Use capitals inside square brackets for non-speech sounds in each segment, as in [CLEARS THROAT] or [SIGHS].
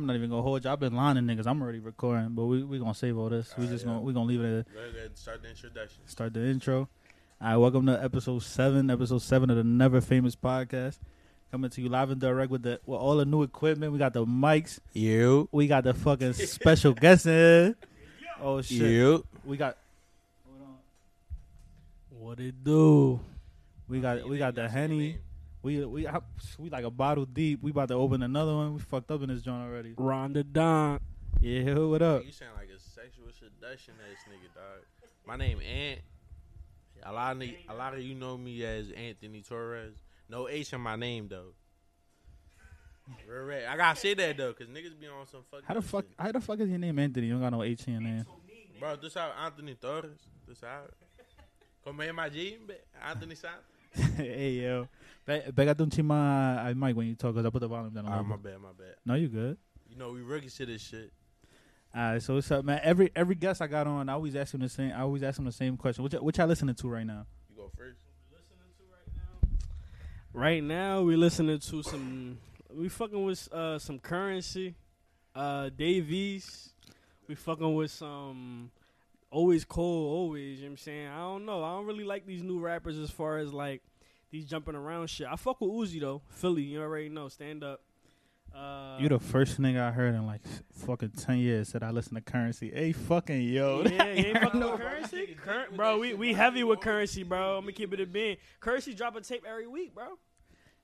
I'm not even gonna hold you. I've been lying to niggas. I'm already recording, but we we gonna save all this. we Alright, just yeah. gonna we gonna leave it at Go ahead, start the introduction. start the intro. All right, welcome to episode seven, episode seven of the Never Famous podcast. Coming to you live and direct with the with all the new equipment. We got the mics. You. We got the fucking special guest in. Oh shit. You. We got What it do? we got we got the henny. We we we like a bottle deep. We about to open another one. We fucked up in this joint already. Rhonda Don. Yeah, what up? You sound like a sexual seduction ass nigga, dog. My name Ant. A lot of a lot of you know me as Anthony Torres. No H in my name though. Real red. I gotta say that though, cause niggas be on some fucking. How the fuck? How the fuck is your name Anthony? You don't got no H in your name. bro? This how Anthony Torres. This how. Como é mais Anthony Santos. [LAUGHS] hey yo, Pe- pégate un chima al mic when you talk, cause I put the volume down. a Ah, my bad, my bad. No, you good. You know we rookie to this shit. All right, so what's up, man? Every every guest I got on, I always ask him the same. I always ask him the same question. What y'all, listening to right now? You go first. Right now, we listening to some. We fucking with uh, some currency. Uh, Dave East. We fucking with some. Always cold, always. You know what I'm saying? I don't know. I don't really like these new rappers as far as like these jumping around shit. I fuck with Uzi though. Philly, you already know. Stand up. Uh, you the first nigga I heard in like fucking ten years said I listen to Currency. Hey, fucking yo. Yeah, you ain't [LAUGHS] fucking know, with bro. currency, Cur- bro. We we heavy with currency, bro. I'm gonna keep it a bean. Currency drop a tape every week, bro.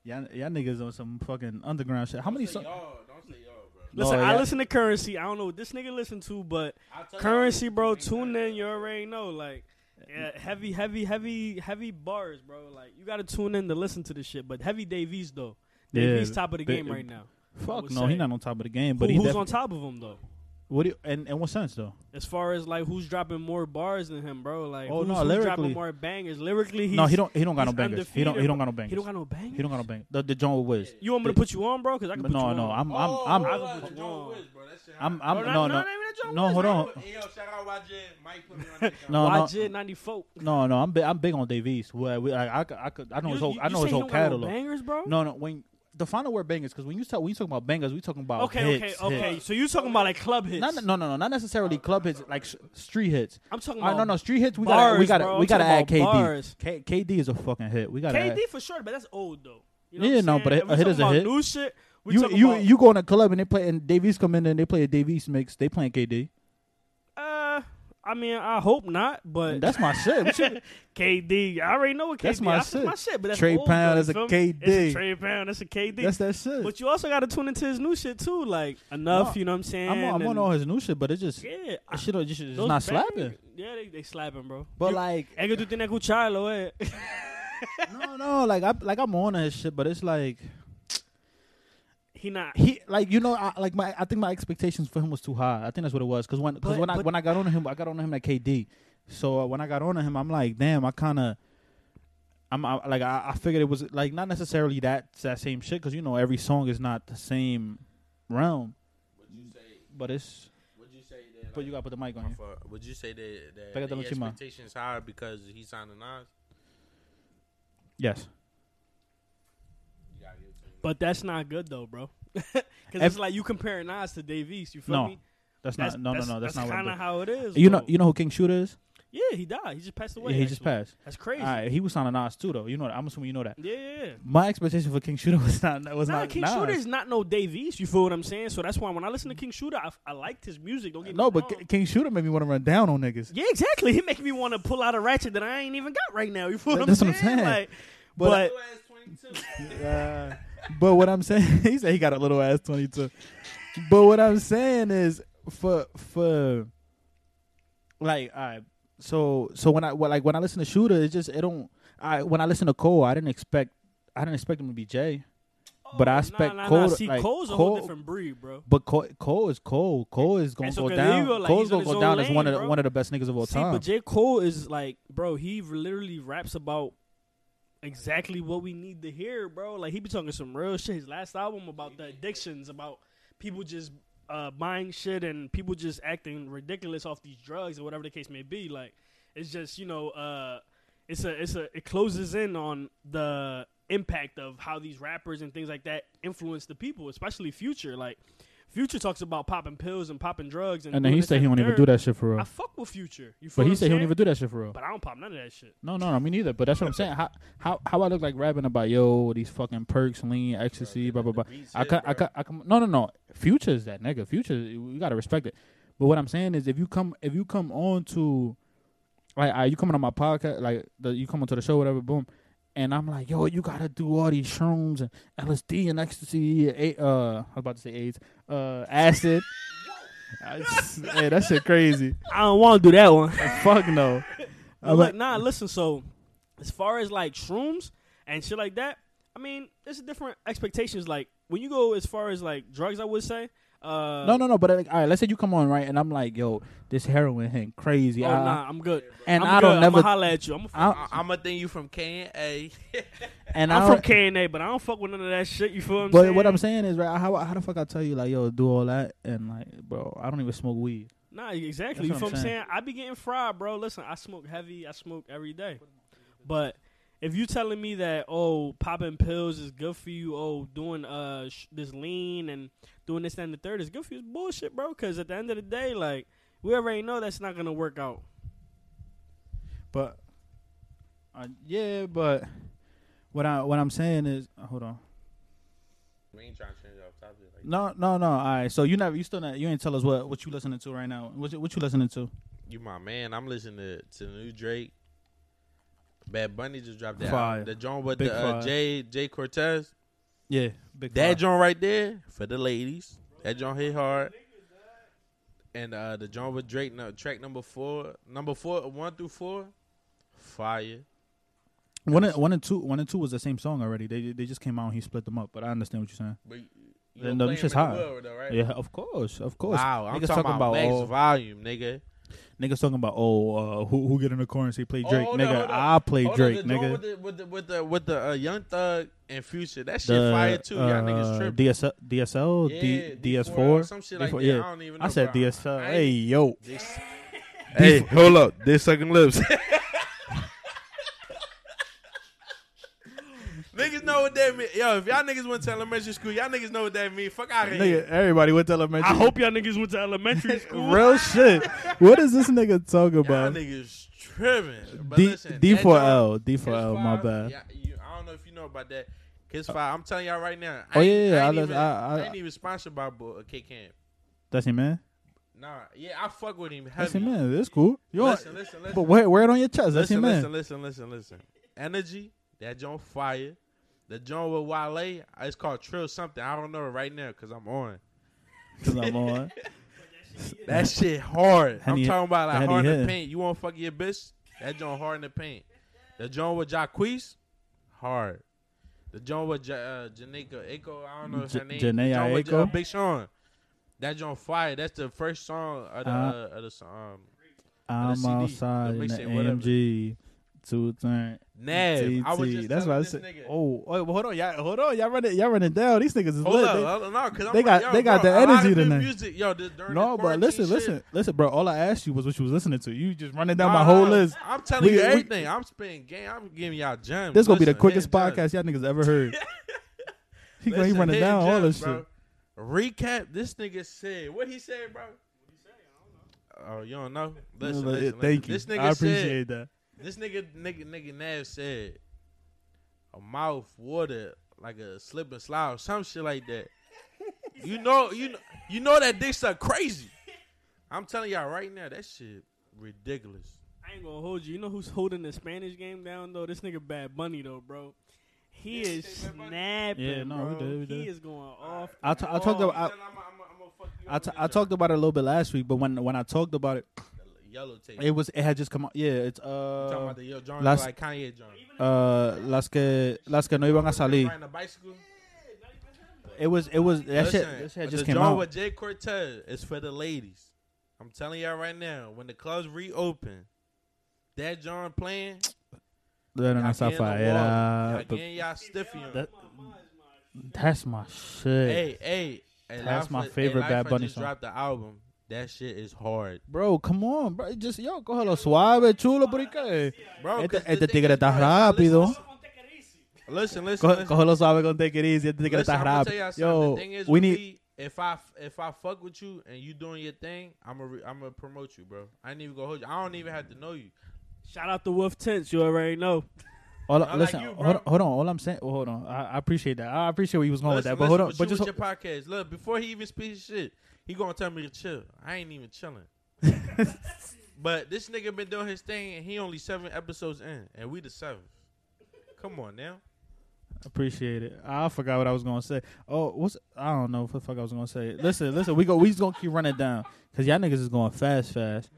y'all, y'all niggas on some fucking underground shit. How many Don't say songs? y'all. Don't say y'all, bro. Listen, No, I listen to currency. I don't know what this nigga listen to, but I'll tell y'all currency, bro. Tune in. You already know, like, yeah, heavy, heavy, heavy, heavy bars, bro. Like, you gotta tune in to listen to this shit. But heavy Dave East though, Yeah, Dave East top of the game right now. Fuck no, he's not on top of the game. But Who- he who's def- on top of him though? What do you, and in what sense though? As far as like who's dropping more bars than him, bro? Like, Oh, who's, no, who's lyrically- dropping more bangers? Lyrically, he's, no, he don't. He don't got no he's bangers. He don't. He don't got no bangers. He don't got no bangers. He don't got no bangers. The the joint with Wiz. You want me to put you on, bro? Because I can put no, you no, on. I'm, I'm, Oh, I'm, I'm- on, I'm- the John Wiz, bro. That shit I'm. I'm, Bro, no, not- no, not even that John no, hold on. Yo, shout out YJ. Mike put me on the No, no. YJ ninety four. No, no, I'm big. I'm big on Dave East. Well, we, I, I could. I know his whole. I know his whole catalog. bangers, bro. No, no. When the final word bangers, because when you talk, when you talking about bangers, we talking about Okay, hits, okay, okay. hits. So you talking about like club hits? Not, no, no, no, not necessarily club hits, like s- street hits. I'm talking Uh, no, no, street hits. We gotta, we gotta, we gotta add KD. bars. K, KD is a fucking hit. We gotta. KD add, for sure, but that's old though. You know Yeah, no, but a- hit is a hit. New shit. We you, you, about, you go in a club and they play, and Dave East come in and they play a Dave East mix. They playing KD. I mean, I hope not, but That's my shit. Should- KD. I already know what KD. That's my that's shit. my shit. But that's Trey old, Pound is a? KD. It's a Trey Pound. That's a KD. That's that shit. but you also got to tune into his new shit too. Like enough, No, you know what I'm saying? I'm, on, I'm on all his new shit, but it just, Yeah, I- shit, just, it's not bangers- slapping. Yeah, they they slapping, bro. But You- like, Es que tú tienes que escucharlo, eh. [LAUGHS] no, no, like I, like I'm on his shit, but it's like he not. he, like you know, I, like my, I think my expectations for him was too high. I think that's what it was. Cause when, cause But- when I, when I got on him, I got on him at KD. So uh, when I got on him, I'm like, damn, I kind of. I'm I, like I, I figured it was like not necessarily that that same shit because you know every song is not the same realm, Would you say? but it's Would you say that? but you gotta put the mic on My you. Would you say that that Pégate the expectations high because he signed a Nas? Yes, You gotta give it to him. But that's not good though, bro. [LAUGHS] Because it's like you comparing Nas to Dave East. You feel No, me? that's not no no no that's, not what kind of how it is. You know you know who King Shooter is? Yeah, he died. He just passed away. yeah, he just passed. That's crazy. All right, he was on a Nas too though. You know that. I'm assuming you know that. Yeah, yeah. yeah. My expectation for King Shooter [LAUGHS] was not was Nah, not King Nas. Shooter is not no Dave East. You feel what I'm saying? So that's why when I listen to King Shooter, I, I liked his music. Don't get me No, but wrong. K- King Shooter made me want to run down on niggas. yeah, exactly. He make me want to pull out a ratchet that I ain't even got right now. You feel what, That's I'm, what I'm saying? saying. Like, But- but, Little [LAUGHS] ass 22. Uh, but what I'm saying, [LAUGHS] he said he got a little ass 22. But what I'm saying is for for like all right. So so when I well, like when I listen to Shooter, it just it don't. I when I listen to Cole, I didn't expect I didn't expect him to be Jay. But oh, I Oh, expect nah, nah, Cole Nah. See, like, Cole's a Cole- whole different breed, bro. But Cole, Cole is Cole. Cole is gonna go down. like, Cole's gonna go down own as one of the, one of the best niggas of all See, time. but J. Cole is like, bro, he literally raps about exactly what we need to hear, bro. Like he be talking some real shit. His last album about the addictions, about people just uh, buying shit and people just acting ridiculous off these drugs or whatever the case may be. Like it's just you know, uh, it's a it's a it closes in on the impact of how these rappers and things like that influence the people, especially Future. Like Future talks about popping pills and popping drugs, and, And then he said he and won't even do that shit for real. I fuck with Future. You But he said he won't even do that shit for real. But I don't pop none of that shit. No, no, no, me neither. But that's what I'm saying. How how how I look like rapping about yo these fucking perks, lean, ecstasy, blah blah blah. I I I can. No, no, no. Future is that nigga. Future, you gotta respect it. But what I'm saying is, if you come, if you come on to, like, I, you coming on my podcast, like, the, you come onto the show, whatever, boom, and I'm like, yo, you gotta do all these shrooms and LSD and ecstasy, uh, I was about to say AIDS, uh, acid. [LAUGHS] Just- hey, that shit crazy. I don't want to do that one. Fuck no. [LAUGHS] I'm like, like- nah, listen. So, as far as like shrooms and shit like that, I mean, there's different expectations. Like when you go as far as like drugs, I would say. Uh, No, no, no. But like, all right, let's say you come on right, and I'm like, yo, this heroin hitting crazy. Oh I- nah, I'm good. and I'm I don't never. I'ma holla at you. I'm, a, I, I'm gonna think you from K and A. [LAUGHS] and I'm from don't- K and A, but I don't fuck with none of that shit. You feel what I'm But saying? what I'm saying is, right? How how the fuck I tell you like, yo, do all that and like, bro, I don't even smoke weed. Nah, exactly. That's you what feel I'm what I'm saying? I be getting fried, bro. Listen, I smoke heavy. I smoke every day. But if you telling me that oh, popping pills is good for you, oh, doing uh sh- this lean and doing this and the third is good for you, it's bullshit, bro. Because at the end of the day, like we already know that's not gonna work out. But uh, yeah, but what I what I'm saying is, uh, hold on. We ain't trying to change off topic. Like No, no, no. All right. So you never, you still not, you ain't tell us what what you listening to right now. What you, what you listening to? You my man. I'm listening to, to the new Drake. Bad Bunny just dropped that Fire. album. The joint with Big the uh. Jay Jhay Cortez. Yeah, big That five. joint right there for the ladies. That joint hit hard. And uh, the joint with Drake, no, track number four, number four, one through four, fire. One and one and two, one and two was the same song already. They they just came out and he split them up. But I understand what you're saying. But you, no, play this shit's the hot. though, right? Yeah, of course, of course. Wow, I'm Niggas talking, talking about, about max all- volume, nigga. Niggas talking about oh uh, who who get in the car and say play Oh, Drake, hold on, nigga. hold on. I play Hold on, Drake, the nigga. With the with the with the, with the uh, Young Thug and Future, that shit The, fire too. Y'all niggas uh, tripping. DSL, DSL, yeah, D, D4, DS4, some shit like D4, that. yeah. I don't even know. I said bro. DSL. I Hey yo, This- hey, hold up. This sucking lips. [LAUGHS] niggas know what that mean. Yo, if y'all niggas went to elementary school, y'all niggas know what that mean. Fuck out of nigga. here. Everybody went to elementary. I hope y'all niggas went to elementary school. [LAUGHS] real shit. What is this nigga talking Y'all about? niggas tripping. But D listen, D that four joint- L D Kiss four L. My Five, bad. Yeah, you, I don't know if you know about that. Kiss Five. I'm telling y'all right now. Oh, I yeah, ain't- yeah, I I ain't, lis- even, I- I, I- ain't even sponsored by Bo- uh, K Camp. That's him, man. Nah, yeah, I fuck with him That's heavy. him, man. That's cool. You want, listen, listen, listen. but wear, wear it on your chest. That's listen, him, man. listen, listen, listen, listen. Energy, that joint fire. The joint with Wale, it's called Trill something. I don't know right now because I'm on. Cause I'm on. [LAUGHS] That shit hard. Henny- I'm talking about like hard in the paint. You want to fuck your bitch? That joint hard in the paint. The joint with Jacquees, hard. The joint with ja- uh, Janika Aiko, I don't know if J- her name. Janae The joint with, uh? Big Sean. That joint fire. That's the first song of the, Uh, uh, of the song. I'm CD, outside the in the mixtape, whatever. AMG. Two turn. Nav. I was just That's telling what I this said. nigga. Oh, oh, wait, hold on, y'all, hold on, y'all running, y'all running down. These niggas is Hold lit. up, They- no, cause I'm they got- yo, they got bro, the energy of this tonight. Music, yo, this, during no, this but listen, shit, listen, listen, bro. All I asked you was what you was listening to. You just running down nah, my whole list. I'm telling We- you we- everything. I'm spitting game. I'm giving y'all gems. This gonna be the quickest podcast y'all niggas ever heard. [LAUGHS] he gonna he Listen, running hidden down all this bro. shit. Recap. This nigga said what he said, bro. Oh, you don't know? Listen, No, listen, Thank you. This nigga I said. appreciate that. This nigga, nigga, nigga Nav said, a mouth water like a slip and slide or some shit like that. you know, you know, you know that dick suck crazy. I'm telling y'all right now, that shit ridiculous. I ain't gonna hold you. You know who's holding the Spanish game down though? This nigga Bad Bunny though, bro. He Yeah, is say snapping, Yeah, no, we bro. did, we did. He is going off. I, t- I talked Oh, about I, t- talked about it a little bit last week, but when when I talked about it, yellow tape. it was it had just come out. Yeah, it's talking uh about the yo John last- like Kanye John. uh las que las que no iban a salir. Riding a bicycle. It was it was that Listen, shit. That shit but just the came joint out. with Jhay Cortez is for the ladies. I'm telling y'all right now, when the clubs reopen, that John playing, Era y'all una getting the zafadera. Y'all getting y'all stiffy that- That's my shit, Hey, hey, hey That's my Life- favorite hey, Bad Bunny just song. dropped the album. That shit is hard, bro. Come on, bro. Just yo, cógelo suave, chulo, por qué. bro. Este, 'cause the este tigre está bro, rápido. Listen, listen, Co- listen. Cógelo suave con Take It Easy. Este tigre está rápido. Yo, is we need. if I if I fuck with you and you doing your thing, I'm gonna I'm gonna promote you, bro. I ain't even gonna hold you. I don't even have to know you. Shout out to Wolf Tents. You already know. All, I like listen, you, hold, on, hold on. All I'm saying, well, hold on. I, I appreciate that. I appreciate where he was going listen, with that. But hold on. listen, But with just you, with your podcast. Look, before he even speaks shit, he gonna tell me to chill. I ain't even chilling. [LAUGHS] but this nigga been doing his thing, and he only seven episodes in, and we the seventh. Come on now. appreciate it. I forgot what I was gonna say. Oh, what's I don't know what the fuck I was gonna say. Listen, listen. We go. We just gonna keep running down because y'all niggas is going fast, fast.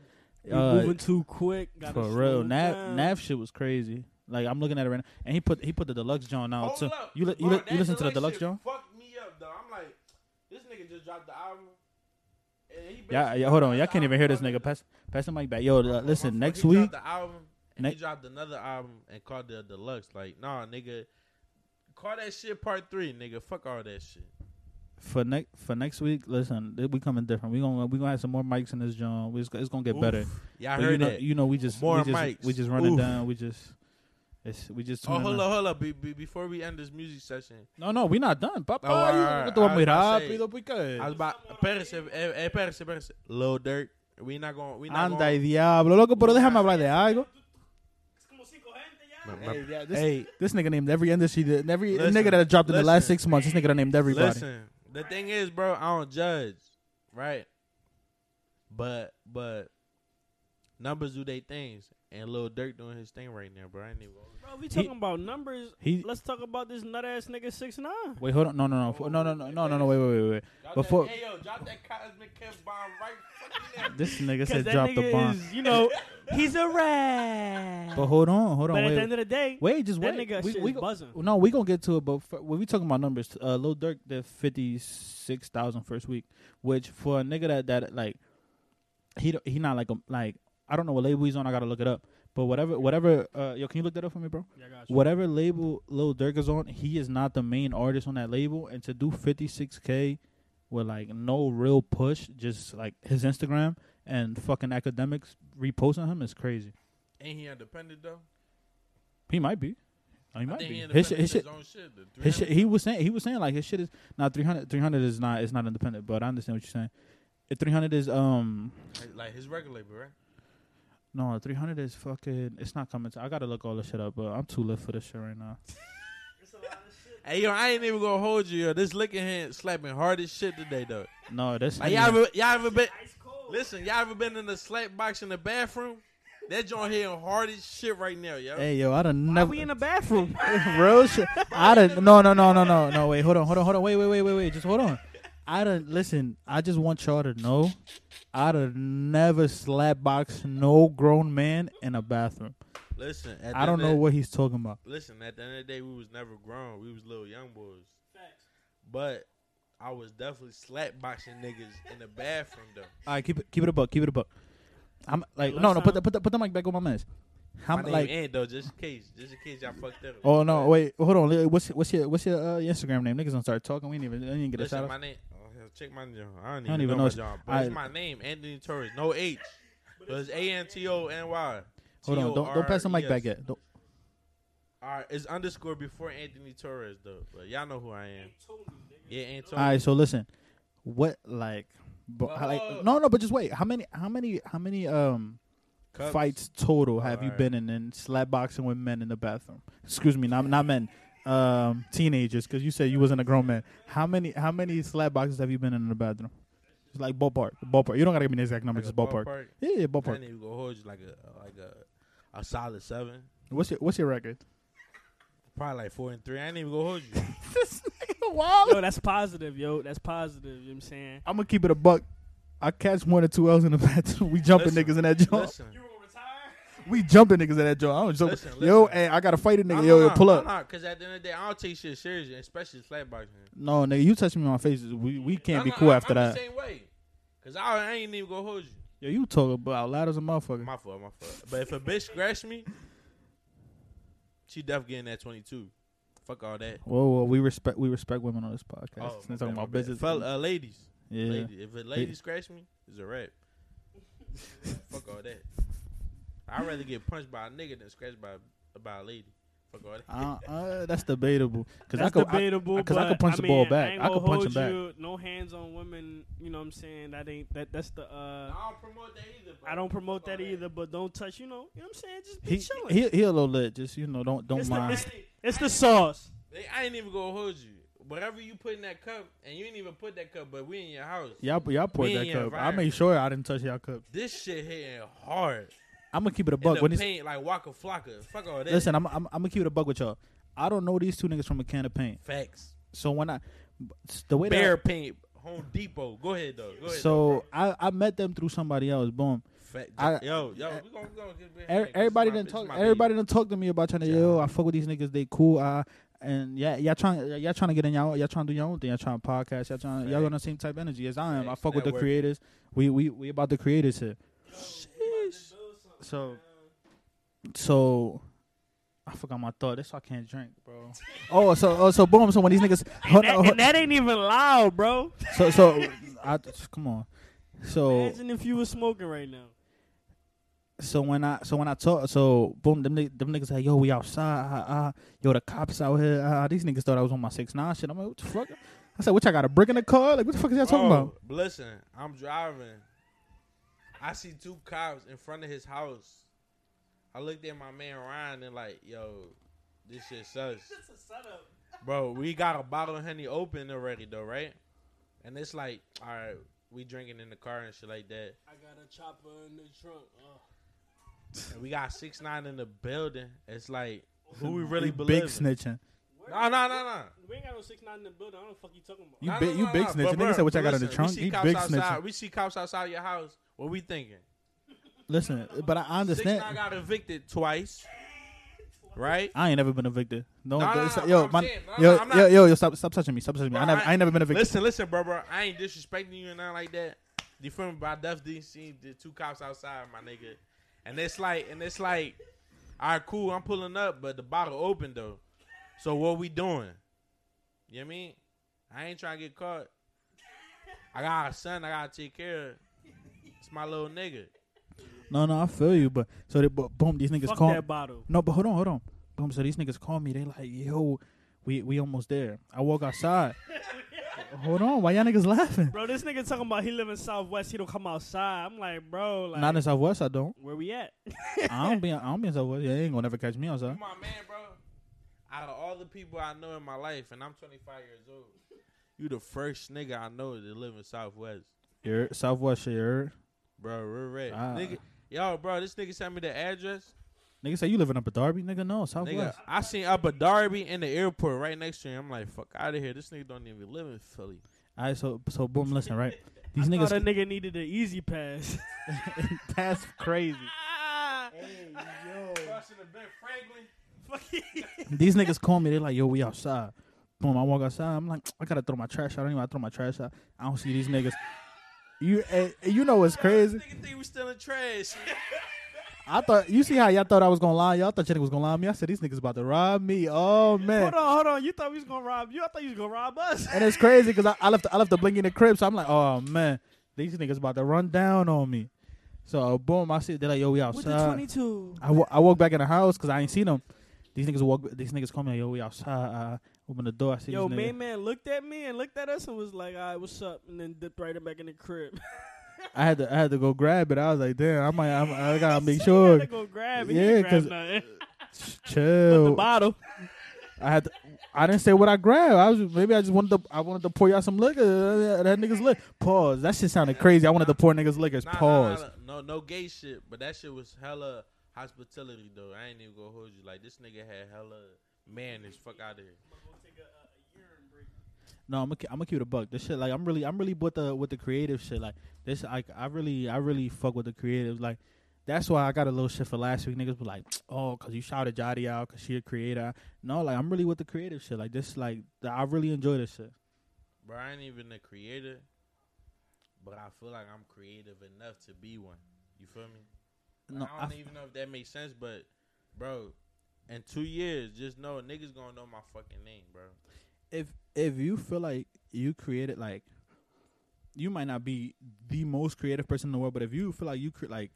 We Uh, moving too quick. Gotta for real, Nav down. Nav shit was crazy. Like I'm looking at it right now, and he put he put the deluxe joint out Hold too. up. You li- you, Bro, li- you that listen to the deluxe shit joint? Fucked me up though. I'm like, this nigga just dropped the album. Yeah, yeah. Hold on, y'all can't even hear this nigga. Pass pass the mic back. Yo, uh, listen. Next he week, dropped the album and Ne- he dropped another album and called it a deluxe. Like, nah, nigga, call that shit part three, nigga. Fuck all that shit. for next for next week, listen, we coming different. We gonna we gonna have some more mics in this joint. We just, it's gonna get better. Oof. Y'all But heard you know, that? you know, we just More we just, mics. We just running Oof. down. We just it's we just. Oh, hold up, hold up. Be, be, before we end this music session, No, no, we're not done. Papá, Oh, all you right, tú vas I was about to say, rápido, porque. I was about. Espérese, eh, eh, espérese, espérese. Lil Durk. We not going. We not Anda y going. diablo, loco, pero déjame hablar de algo. My- my- Yeah, this, Hey, this nigga named every industry, that, every Listen, nigga that dropped in the last six months. This nigga named everybody. Listen, the thing is, bro, I don't judge, right? But but numbers do they things, and Lil Durk doing his thing right now, bro. I ain't even. Bro, we talking about numbers. He, Let's talk about this nut ass nigga six nine. Wait, hold on. No, no, no, no, no, no, no, no, no. Wait, wait, wait, wait. Before. That, hey, yo, drop that cosmic kiss bomb right. [LAUGHS] this nigga said that drop nigga the bomb. Is, you know, he's a rat. But hold on, hold on. But wait, at the end of the day, wait, just wait. That nigga we, shit we, is buzzing. No, we gonna get to it. But when we talking about numbers, uh, Lil Durk did fifty six thousand first week, which for a nigga that that like he he not like a like I don't know what label he's on. I gotta look it up. But whatever whatever uh, yo, can you look that up for me, bro? Yeah, I got you. Whatever label Lil Durk is on, he is not the main artist on that label, and to do fifty six k with like no real push, just like his Instagram and fucking Akademiks reposting him is crazy. Ain't he independent though? He might be. Oh, he I might be. he His shit, his shit, his own shit. his shit, he was saying he was saying like his shit is not 300 300 is not is not independent but I understand what you're saying. If 300 is um like- like his regular label, right? No 300 is fucking it's not coming to I got to look all this shit up but I'm too lit for this shit right now. [LAUGHS] Hey yo, I ain't even gonna hold you. Yo. This licking hand slapping hard as shit today though. No, that's Like, y'all ever, y'all ever been? Listen, y'all ever been in the slap box in the bathroom? That joint hitting hard as shit right now, yo. Hey yo, I done Why never we in the bathroom? [LAUGHS] real shit. I done no no no no no no wait hold on hold on hold on wait wait wait wait wait just hold on. I done listen. I just want y'all to know, I done never slap box no grown man in a bathroom. Listen, at I don't know of- what he's talking about. Listen, at the end of the day, we was never grown. We was little young boys. But I was definitely slap boxing niggas in the bathroom though. All right, keep it keep it a buck. Keep it a buck. I'm like Last no no put the put the, put the mic back on my man. How My name like Ant though, just in case, just in case y'all fucked up. oh no wait hold on li- what's what's your what's your uh, Instagram name? Niggas don't start talking. We didn't even we didn't get a Listen, shout my name. Hell, check my name. I don't even, I don't even know, know my it's- job, but I- it's my name, Anthony Torres. No H. [LAUGHS] But it's A N T O N Y. Hold on, don't don't pass the mic back T-O-R-E-S. yet. Don't, All right, it's underscore before Anthony Torres though, but y'all know who I am. Yeah, Antonio. all right, so listen, what like, but, Well, like no no but just wait. How many how many how many um Cups. fights total have you Alright. been in in slap boxing with men in the bathroom? Excuse me, not not men. Um, teenagers, because you said you wasn't a grown man. How many how many slap boxes have you been in the bathroom? It's like ballpark, ballpark. You don't gotta give me the exact number, Like just a ballpark. Yeah, yeah, I ballpark. ain't even gonna hold you like a like a a solid seven. What's your What's your record? Probably like four and three. I ain't even gonna hold you. [LAUGHS] this nigga wild. yo, that's positive, yo. That's positive. You know what I'm saying? I'm gonna keep it a buck. I catch one or two L's in the [LAUGHS] bathroom. We jumping Listen, niggas in that joint. Listen, gonna retire? We jumping niggas at that joint. I don't jump. Listen, Yo, listen. hey, I gotta fight a nigga. I'm yo, yo, pull I'm up. not, Cause at the end of the day, I don't take shit serious, especially flat boxing. No, nigga, you touch me on my face. We we can't be cool after that. The same way. Cause I, I ain't even gonna hold you. Yo, you talk about loud as a motherfucker. My fault, my fault. But if a bitch scratch me, she def getting that twenty two. Fuck all that. Whoa, whoa, we respect we respect women on this podcast. Oh, talking about business. Fella, uh, ladies. yeah. Lady, if a lady scratch me, it's a rap. [LAUGHS] Fuck all that. I'd rather get punched by a nigga than scratched by by a lady. Fuck all that. Uh, uh, that's debatable. Cause That's I could, I, debatable. 'cause I but, could punch the ball back. ain't I could punch hold him back. you, No hands on women. You know what I'm saying? That ain't that. That's the. uh I don't promote that either. Bro. I don't promote Fuck all that either. But don't touch. You know. You know what I'm saying? Just be he, chilling. he he a little lit. Just you know, don't don't it's, the, mind. it's, it's the sauce. I ain't even gonna hold you. Whatever you put in that cup, and you ain't even put that cup, but we in your house. Y'all y'all poured that cup. I made sure I didn't touch y'all cup. This shit hitting hard. I'm gonna keep it a buck. When paint, like Waka Flocka. Fuck all that. listen, I'm, I'm I'm gonna keep it a buck with y'all. I don't know these two niggas from a can of paint. Facts. So when I the way that Behr paint. Home Depot. Go ahead though. Go ahead. so I I met them through somebody else. Boom. Fact, I- yo, yo, we gonna, we gonna get Er- everybody didn't talk. Everybody didn't talk to me about trying to yo. I fuck with these niggas. They cool. Uh, and yeah, y'all trying. Y'all trying to get in y'all. Y'all trying to do your own thing. Y'all trying to podcast. Y'all trying. Y'all on the same type of energy as I am. I fuck with the creators. We we we about the creators here. So so. I forgot my thought. That's why I can't drink, bro. [LAUGHS] oh, so oh, so boom. So when these niggas, hold, And, on, that, and that ain't even loud, bro. so so, I come on. So Imagine if you were smoking right now. so when I so when I talk so boom them them niggas like yo we outside uh, uh, yo the cops out here uh, these niggas thought I was on my six nine shit I'm like what the fuck I said what y'all got a brick in the car like what the fuck is y'all talking Oh, about Listen, I'm driving. I see two cops in front of his house. I looked at my man Ryan and like, yo, this shit sucks. [LAUGHS] Bro, we got a bottle of honey open already though, right? And it's like, all right, we drinking in the car and shit like that. I got a chopper in the trunk. Uh. And we got six nine in the building. It's like, who we really You believe? big snitching No, no, no, no. We ain't got no six nine in the building. I don't know what the fuck you talking about. You No, big- no, you no, big no. snitching. But, Nigga said what y'all got in the trunk. We see You cops big outside. snitching. We see cops outside your house. What we thinking? listen but I Six understand nine got evicted twice, right? I ain't never been evicted no, No, no, this- no, yo I'm man saying, no, yo, not- yo yo yo stop stop touching me stop touching me I never I- I ain't never been evicted Listen, listen, bro, bro. I ain't disrespecting you and nothing like that. You feel me? But I definitely seen the two cops outside, my nigga. And it's like, and it's like, all right, cool. I'm pulling up, but the bottle open though. So what we doing? You know what I mean? I ain't trying to get caught. I got a son. I gotta take care of. It's my little nigga. no no I feel you but so they, but boom these niggas Fuck call that bottle. No, but hold on, hold on. Boom. So these niggas call me. They like, yo, we we almost there. I walk outside. [LAUGHS] hold on, why y'all niggas laughing? Bro, this nigga talking about he live in Southwest. He don't come outside. I'm like, bro, like, Not in Southwest. I don't. where we at? I don't be. I don't be in Southwest. Yeah, they ain't gonna never catch me You outside. my man, bro. Out of all the people I know in my life, and I'm 25 years old, you the first nigga I know that live in Southwest. You heard? Southwest shit. You heard? Bro, real red. Ah. Nigga, yo, bro, this nigga sent me the address. Nigga say you living up at Darby. Nigga, no Nigga, Southwest. I seen up a Darby in the airport right next to him. I'm like, fuck out of here. This nigga don't even live in Philly. All right, so so boom. Listen, right? [LAUGHS] These I thought that nigga needed an E-ZPass. [LAUGHS] That's crazy. [LAUGHS] Fuck it. These niggas call me. They like, yo, we outside. Boom. I walk outside. I'm like, I gotta throw my trash out. I don't even throw my trash out. I don't see these niggas. You eh, you know what's crazy? Nigga think we still in trash. [LAUGHS] I thought you see how y'all thought I was gonna lie. Y'all thought y'all was gonna lie me. I said these niggas about to rob me. Oh man. Hold on, hold on. You thought we was gonna rob you? I thought you was gonna rob us. And it's crazy because I, I left I left the blinky in the crib, so I'm like, oh man, these niggas about to run down on me. So boom, I see they're like, yo, we With the outside. 22. I, I walk back in the house because I ain't seen them. These niggas walk. These niggas call me, like, yo, we outside. Uh, open the door. I see Yo, these main man looked at me and looked at us and was like, "All right, what's up?" And then dipped right back in the crib. [LAUGHS] I had to I had to go grab it. I was like, damn, I might I, I gotta [LAUGHS] make He sure. had to go grab it. Yeah, because grab 'cause- nothing. [LAUGHS] But the Chill. bottle. I had to, I didn't say what I grabbed. I was maybe I just wanted to I wanted to pour y'all some liquor. That niggas liquor. Pause. That shit sounded crazy. I wanted to pour niggas liquors. Nah, nah, Pause. nah, nah. No, no gay shit. But that shit was hella hospitality though. I ain't even gonna hold you. Like this nigga had hella manners. Fuck out of here. No, I'm gonna I'm gonna keep it a buck. This shit like I'm really I'm really with the with the creative shit. Like this like I really I really fuck with the creatives. Like that's why I got a little shit for last week. Niggas was like, [TSK] oh, cause you shouted Jody out, cause she a creator. No, like I'm really with the creative shit. Like this like I really enjoy this shit. Bro, I ain't even a creator, but I feel like I'm creative enough to be one. You feel me? No, I I don't f- even know if that makes sense, but bro, in two years, just know niggas gonna know my fucking name, bro. If if you feel like you created like you might not be the most creative person in the world, but if you feel like you cre- like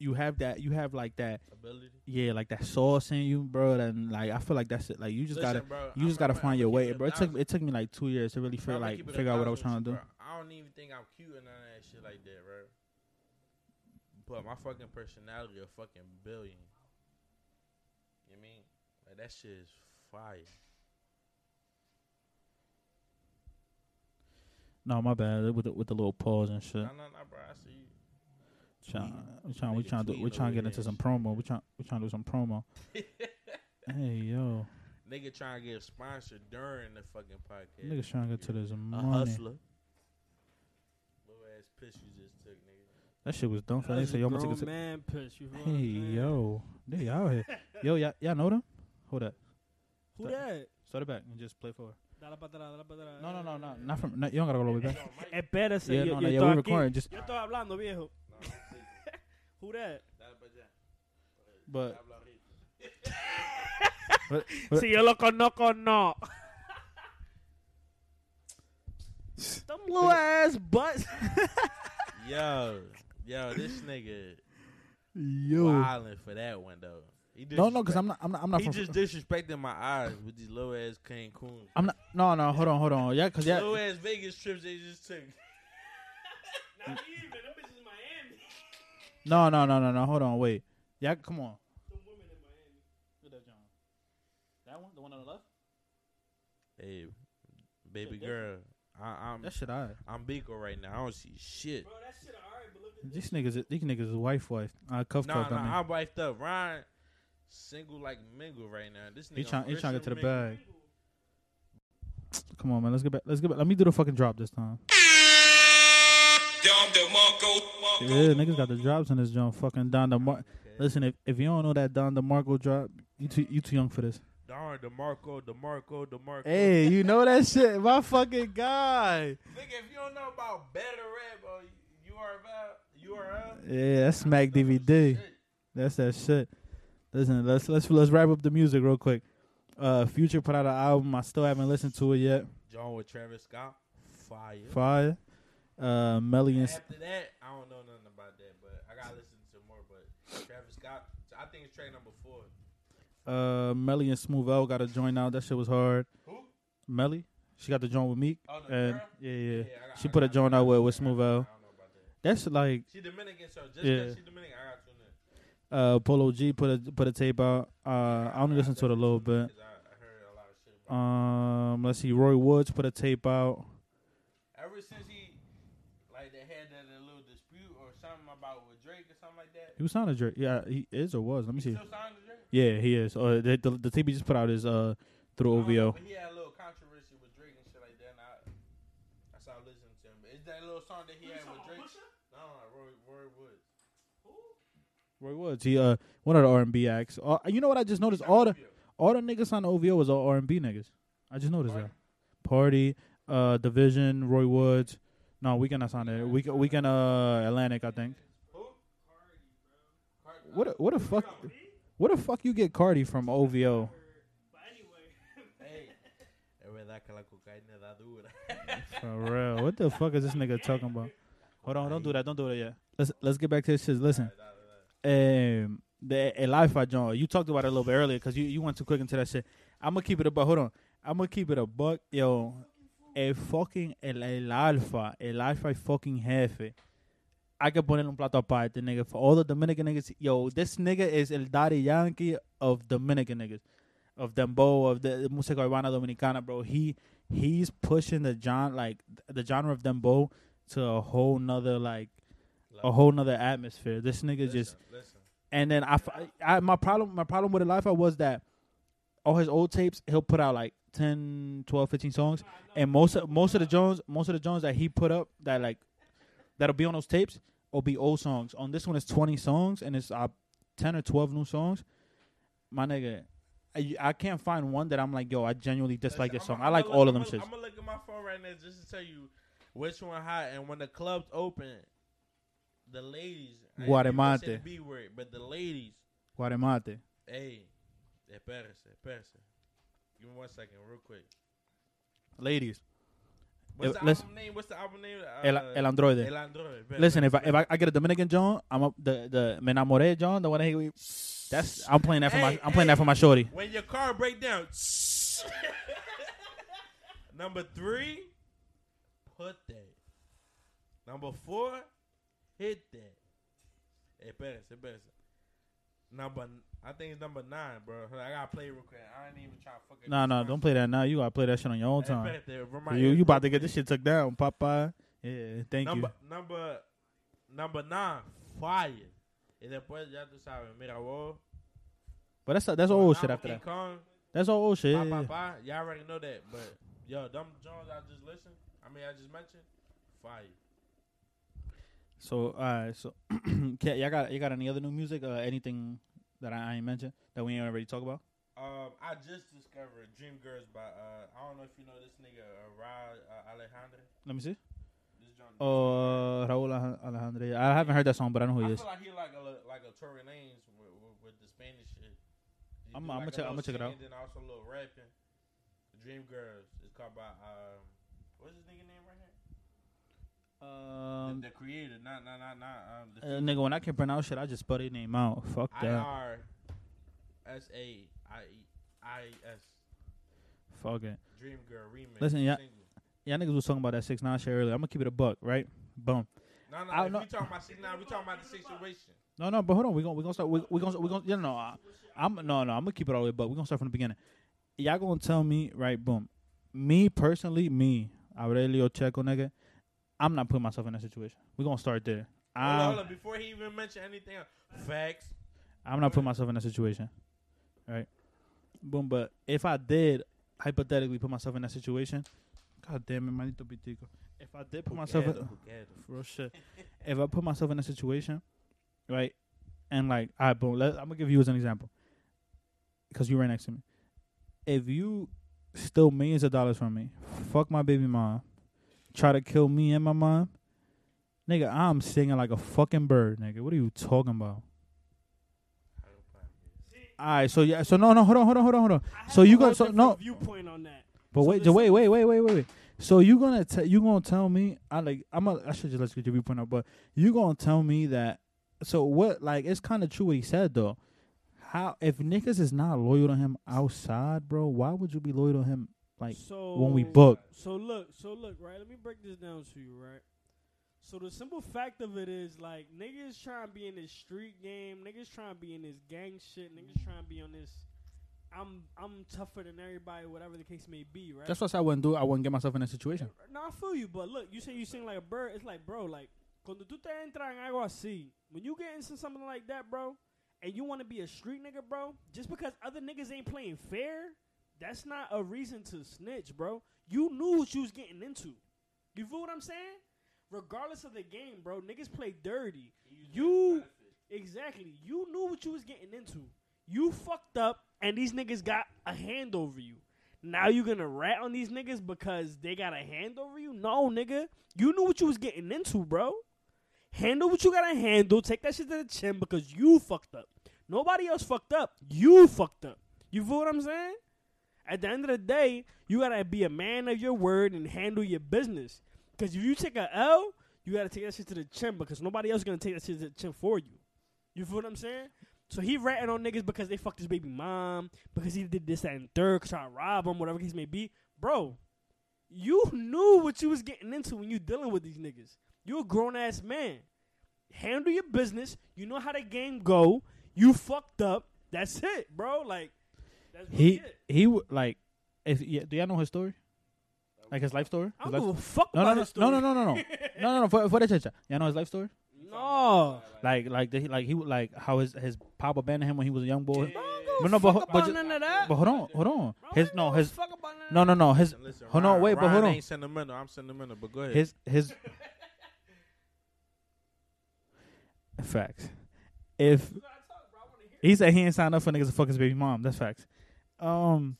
you have that you have like that Ability. yeah like that sauce in you, bro. And like I feel like that's it. Like you just Listen, gotta bro, you just gotta find I'm your way, it bro. It took it took me like two years to really I'ma like keep it a figure out what I was trying to do. bro. I don't even think I'm cute or none of that shit like that, bro. But my fucking personality a fucking billion. You mean? Like that shit is fire. No, my bad. With the, with the little pause and shit. No, no, no, bro. I see you. Trying, we trying, we Nigga trying to, we tweeting trying to get into some promo. We trying, we trying to do some promo. [LAUGHS] hey yo, Nigga trying to get sponsored during the fucking podcast. niggas trying to get to this money. A hustler. Little ass piss you just took, nigga. That shit was dumb. For they That's say a yo, I'm gonna grown take a man piss. You Hey what yo, they out here. Yo, y'all, y'all know them? Hold up. Who that? Start it back and just play for. Dale para atrás, dale para atrás. No, no, no, no, not from. Not, you don't gotta go all the way back. Espérese, Yeah, yo, no, yo no, yeah, estoy we aquí. recording. Just, Yo estoy hablando, viejo. Who that? [LAUGHS] but, [LAUGHS] but, but Si yo lo conozco, no. Them little ass butts. Yo, yo, this nigga [LAUGHS] yo, wilding for that one though. He no, no, because I'm not, I'm not, I'm not he from. just disrespecting my eyes with these low ass Cancun. I'm not. No, no, hold on, hold on. Yeah, cause yeah, Little ass Vegas trips they just took. [LAUGHS] Not even. Them bitches in Miami. no, no, no, no, no. Hold on, wait. Yeah, come on. Them women in Miami. Look at that John. That one, the one on the left. Hey, baby Yeah, girl, I, I'm That shit, I. I'm Biko right now. I don't see shit. Bro, that shit alright, but look at These niggas, these niggas is wife, wife. Uh, cuff, Nah, cuff. nah, I mean. I'm wifed up. Ryan, single like mingle right now. This nigga He trying, on he trying to get to the Christian bag. Come on, man. Let's get back. Let's get back. Let me do the fucking drop this time. Yeah, niggas got the drops in this joint. Fucking Don DeMar. Mingle. Listen, if, if you don't know that Don DeMarco drop, you too you too young for this. Darn, DeMarco, DeMarco, DeMarco. Hey, you know that shit, my fucking guy. Nigga, if you don't know about better rap or URL, URL, Yeah, that's Smack DVD. shit. That's that shit. Listen, let's let's let's wrap up the music real quick. Uh, Future put out an album. I still haven't listened to it yet. John with Travis Scott, fire. Fire. Uh, Melly and After that, I don't know nothing about that, but I gotta listen to more. But Travis Scott, I think it's track number four. uh Melly and Smooth L got to join out. That shit was hard. Who? Melly, she got the joint with Meek, Oh, and girl? yeah, yeah. I got- She I put a joint out with with Smooth I L. don't know about that. That's like She Dominican, so just Yeah. she Dominican, I got tune in. Uh Polo G put a put a tape out. Uh, I only listened to it a little bit. 'Cause I, I heard a lot of shit about Um, let's see. Roy Woods put a tape out. Ever since he, like, they had that little dispute or something about with Drake or something like that. He was signed to Drake. Yeah, he is or was. Let me see. Still signed to Drake? Yeah, he is. Uh, the, the the tape he just put out is uh through know, Roy Woods. He uh one of the R and B acts. Uh, you know what I just noticed? All the all the niggas on OVO was all R and B niggas. I just noticed that. Party, uh, Division, Roy Woods. No, we can not sign there. We can we can uh Atlantic. I think. What the- what the fuck? What the fuck you get Cardi from OVO? For real. What the fuck is this nigga talking about? Hold on, don't do that. Don't do that yet. Let's let's get back to this shit. Listen. Um the a life I John, you talked about it a little bit earlier because you, you went too quick into that shit. I'm gonna keep it a buck. Hold on. I'm gonna keep it a buck. Yo, el fucking el, el alfa, el alfa fucking jefe. I could poner un plato aparte, nigga. For all the Dominican niggas, yo, this nigga is el daddy Yankee of Dominican niggas, of dembow, of the, the música urbana dominicana, bro. He he's pushing the genre like the genre of dembow to a whole nother like a whole nother atmosphere. This nigga listen, just listen. and then I, my problem my problem with the Life I was that all his old tapes he'll put out like 10, 12, 15 songs, and most of most of the Jones most of the Jones that he put up that like that'll be on those tapes will be old songs. On this one, it's twenty songs and it's uh, ten or twelve new songs. My nigga, I, I can't find one that I'm like, yo, I genuinely dislike this song. I like I'ma all look- of them shits. I'm gonna look at my phone right now just to tell you which one hot. And when the clubs open, the ladies. I ain't even gonna say Guaremate. B word, but the ladies. Guaremate. Hey, espérese, espérese. Give me one second, real quick. ladies, What's the listen- album name? What's the album name? Uh, El, El Androide. El Android. Listen, if I if I, I get a Dominican John, I'm up the the Me Enamoré John, the one that he, that's I'm playing that for my I'm playing hey. that for my shorty. when your car break down. [LAUGHS] Number three, put that. Number four, hit that. Hey, espérese, espérese. Number, I think it's number nine, bro. I gotta play it real quick. I ain't even trying to fuck it. No, no, don't play that now. You gotta play that shit on your own time. You you about to get this shit took down, Papa. Yeah, thank number, you. Number, number nine, fire. Y después ya tú sabes, mira vos. But that's that's old shit after that. Kong, That's all old shit. Pa, y'all already know that, but yo, them Jones I just listened. I mean, I just mentioned, fire. So, alright, so [CLEARS THROAT] y'all got you got any other new music? Uh, anything that I, I ain't mentioned that we ain't already talk about? Um, I just discovered Dream Girls by uh, I don't know if you know this nigga uh, Rod uh, Alejandro. Let me see. This John. Oh, Rauw Alej- Alejandro. I haven't heard that song, but I know who I he is. feel like he like a like a Tory Lanez with, with, with the Spanish shit. He I'm- I'ma check- I'ma check it out. singing, Then also a little rapping. Dream Girls is called by um, what's his nigga name right here? Um, the, the creator, not not not not um. The uh, nigga, when I can pronounce shit, I just spell their name out. Fuck that. R S A I E I S. Fuck it. Dream Girl remix. Listen, yeah. Y'all niggas was talking about that six nine shit earlier. I'm gonna keep it a buck, right? Boom. No, no. I If know- we talking about six nine, we talking about the situation. No, no, but hold on. We gonna we gonna start. We we gonna we gonna. You know, I, I'm no, no. I'm gonna keep it all the way. But we gonna start from the beginning. Y'all gonna tell me right? Boom. Me personally, me Aurelio Checo, nigga. I'm not putting myself in that situation. We're gonna start there. Hold on, hold on. Before he even mentioned anything, else. facts. I'm not putting myself in that situation. Right. Boom. But if I did hypothetically put myself in that situation, god damn it, manito pitico. If I did put myself in, Together, [LAUGHS] together. for real shit. if I put myself in a situation, right, and like, all right, boom, let, I'm gonna give you as an example, because you're right next to me. If you steal millions of dollars from me, fuck my baby mom, try to kill me and my mom, nigga, I'm singing like a fucking bird, nigga. What are you talking about? All right, so yeah, so no, no, hold on, hold on, hold on, hold on. So you got- so- no. viewpoint on that. But So wait, just wait, wait, wait, wait, wait, wait. So you gonna tell you gonna tell me I like I'm a, I should just let you get your viewpoint out, but you gonna tell me that so what like it's kind of true what he said though. How if niggas is not loyal to him outside, bro? Why would you be loyal to him? Like so when we book. So look, so look, right? Let me break this down to you, right? So the simple fact of it is like niggas trying to be in this street game, niggas trying to be in this gang shit, niggas trying to be on this. I'm I'm tougher than everybody, whatever the case may be, right? That's what I wouldn't do. I wouldn't get myself in that situation. Uh, no, I feel you, but look, you say you sing like a bird. It's like, bro, like cuando tú te entras en algo así, when you get into something like that, bro, and you want to be a street nigga, bro, just because other niggas ain't playing fair, that's not a reason to snitch, bro. You knew what you was getting into. You feel what I'm saying? Regardless of the game, bro, niggas play dirty. You exactly. You knew what you was getting into. You fucked up, and these niggas got a hand over you. Now you gonna rat on these niggas because they got a hand over you? No, nigga. You knew what you was getting into, bro. Handle what you gotta handle. Take that shit to the chin because you fucked up. Nobody else fucked up. You fucked up. You feel what I'm saying? At the end of the day, you gotta be a man of your word and handle your business. Because if you take a L, you gotta take that shit to the chin because nobody else gonna take that shit to the chin for you. You feel what I'm saying? So he ratting on niggas because they fucked his baby mom, because he did this, that, and third, try to rob him, whatever case may be. Bro, you knew what you was getting into when you dealing with these niggas. You a grown ass man. Handle your business. You know how the game go. You fucked up. That's it, bro. Like He he w- like if yeah, do y'all know his story? Like his life story? I His don't life- give a fuck no, about no, no, his story. no, no, no, no, no, [LAUGHS] no, no, no. For for the chacha, y'all know his life story? No. Like like the, like he like how his his pop abandoned him when he was a young boy. I But no, but fuck ho- but ju- none of that. But hold on, hold on. Bro, His no don't give a his fuck about none of no no no his Listen, listen, hold on, Ryan- wait, but hold Ryan on. ain't sentimental. I'm sentimental, but go ahead. his his facts. If he said he ain't signed up for niggas to fuck his baby mom, that's facts. Um,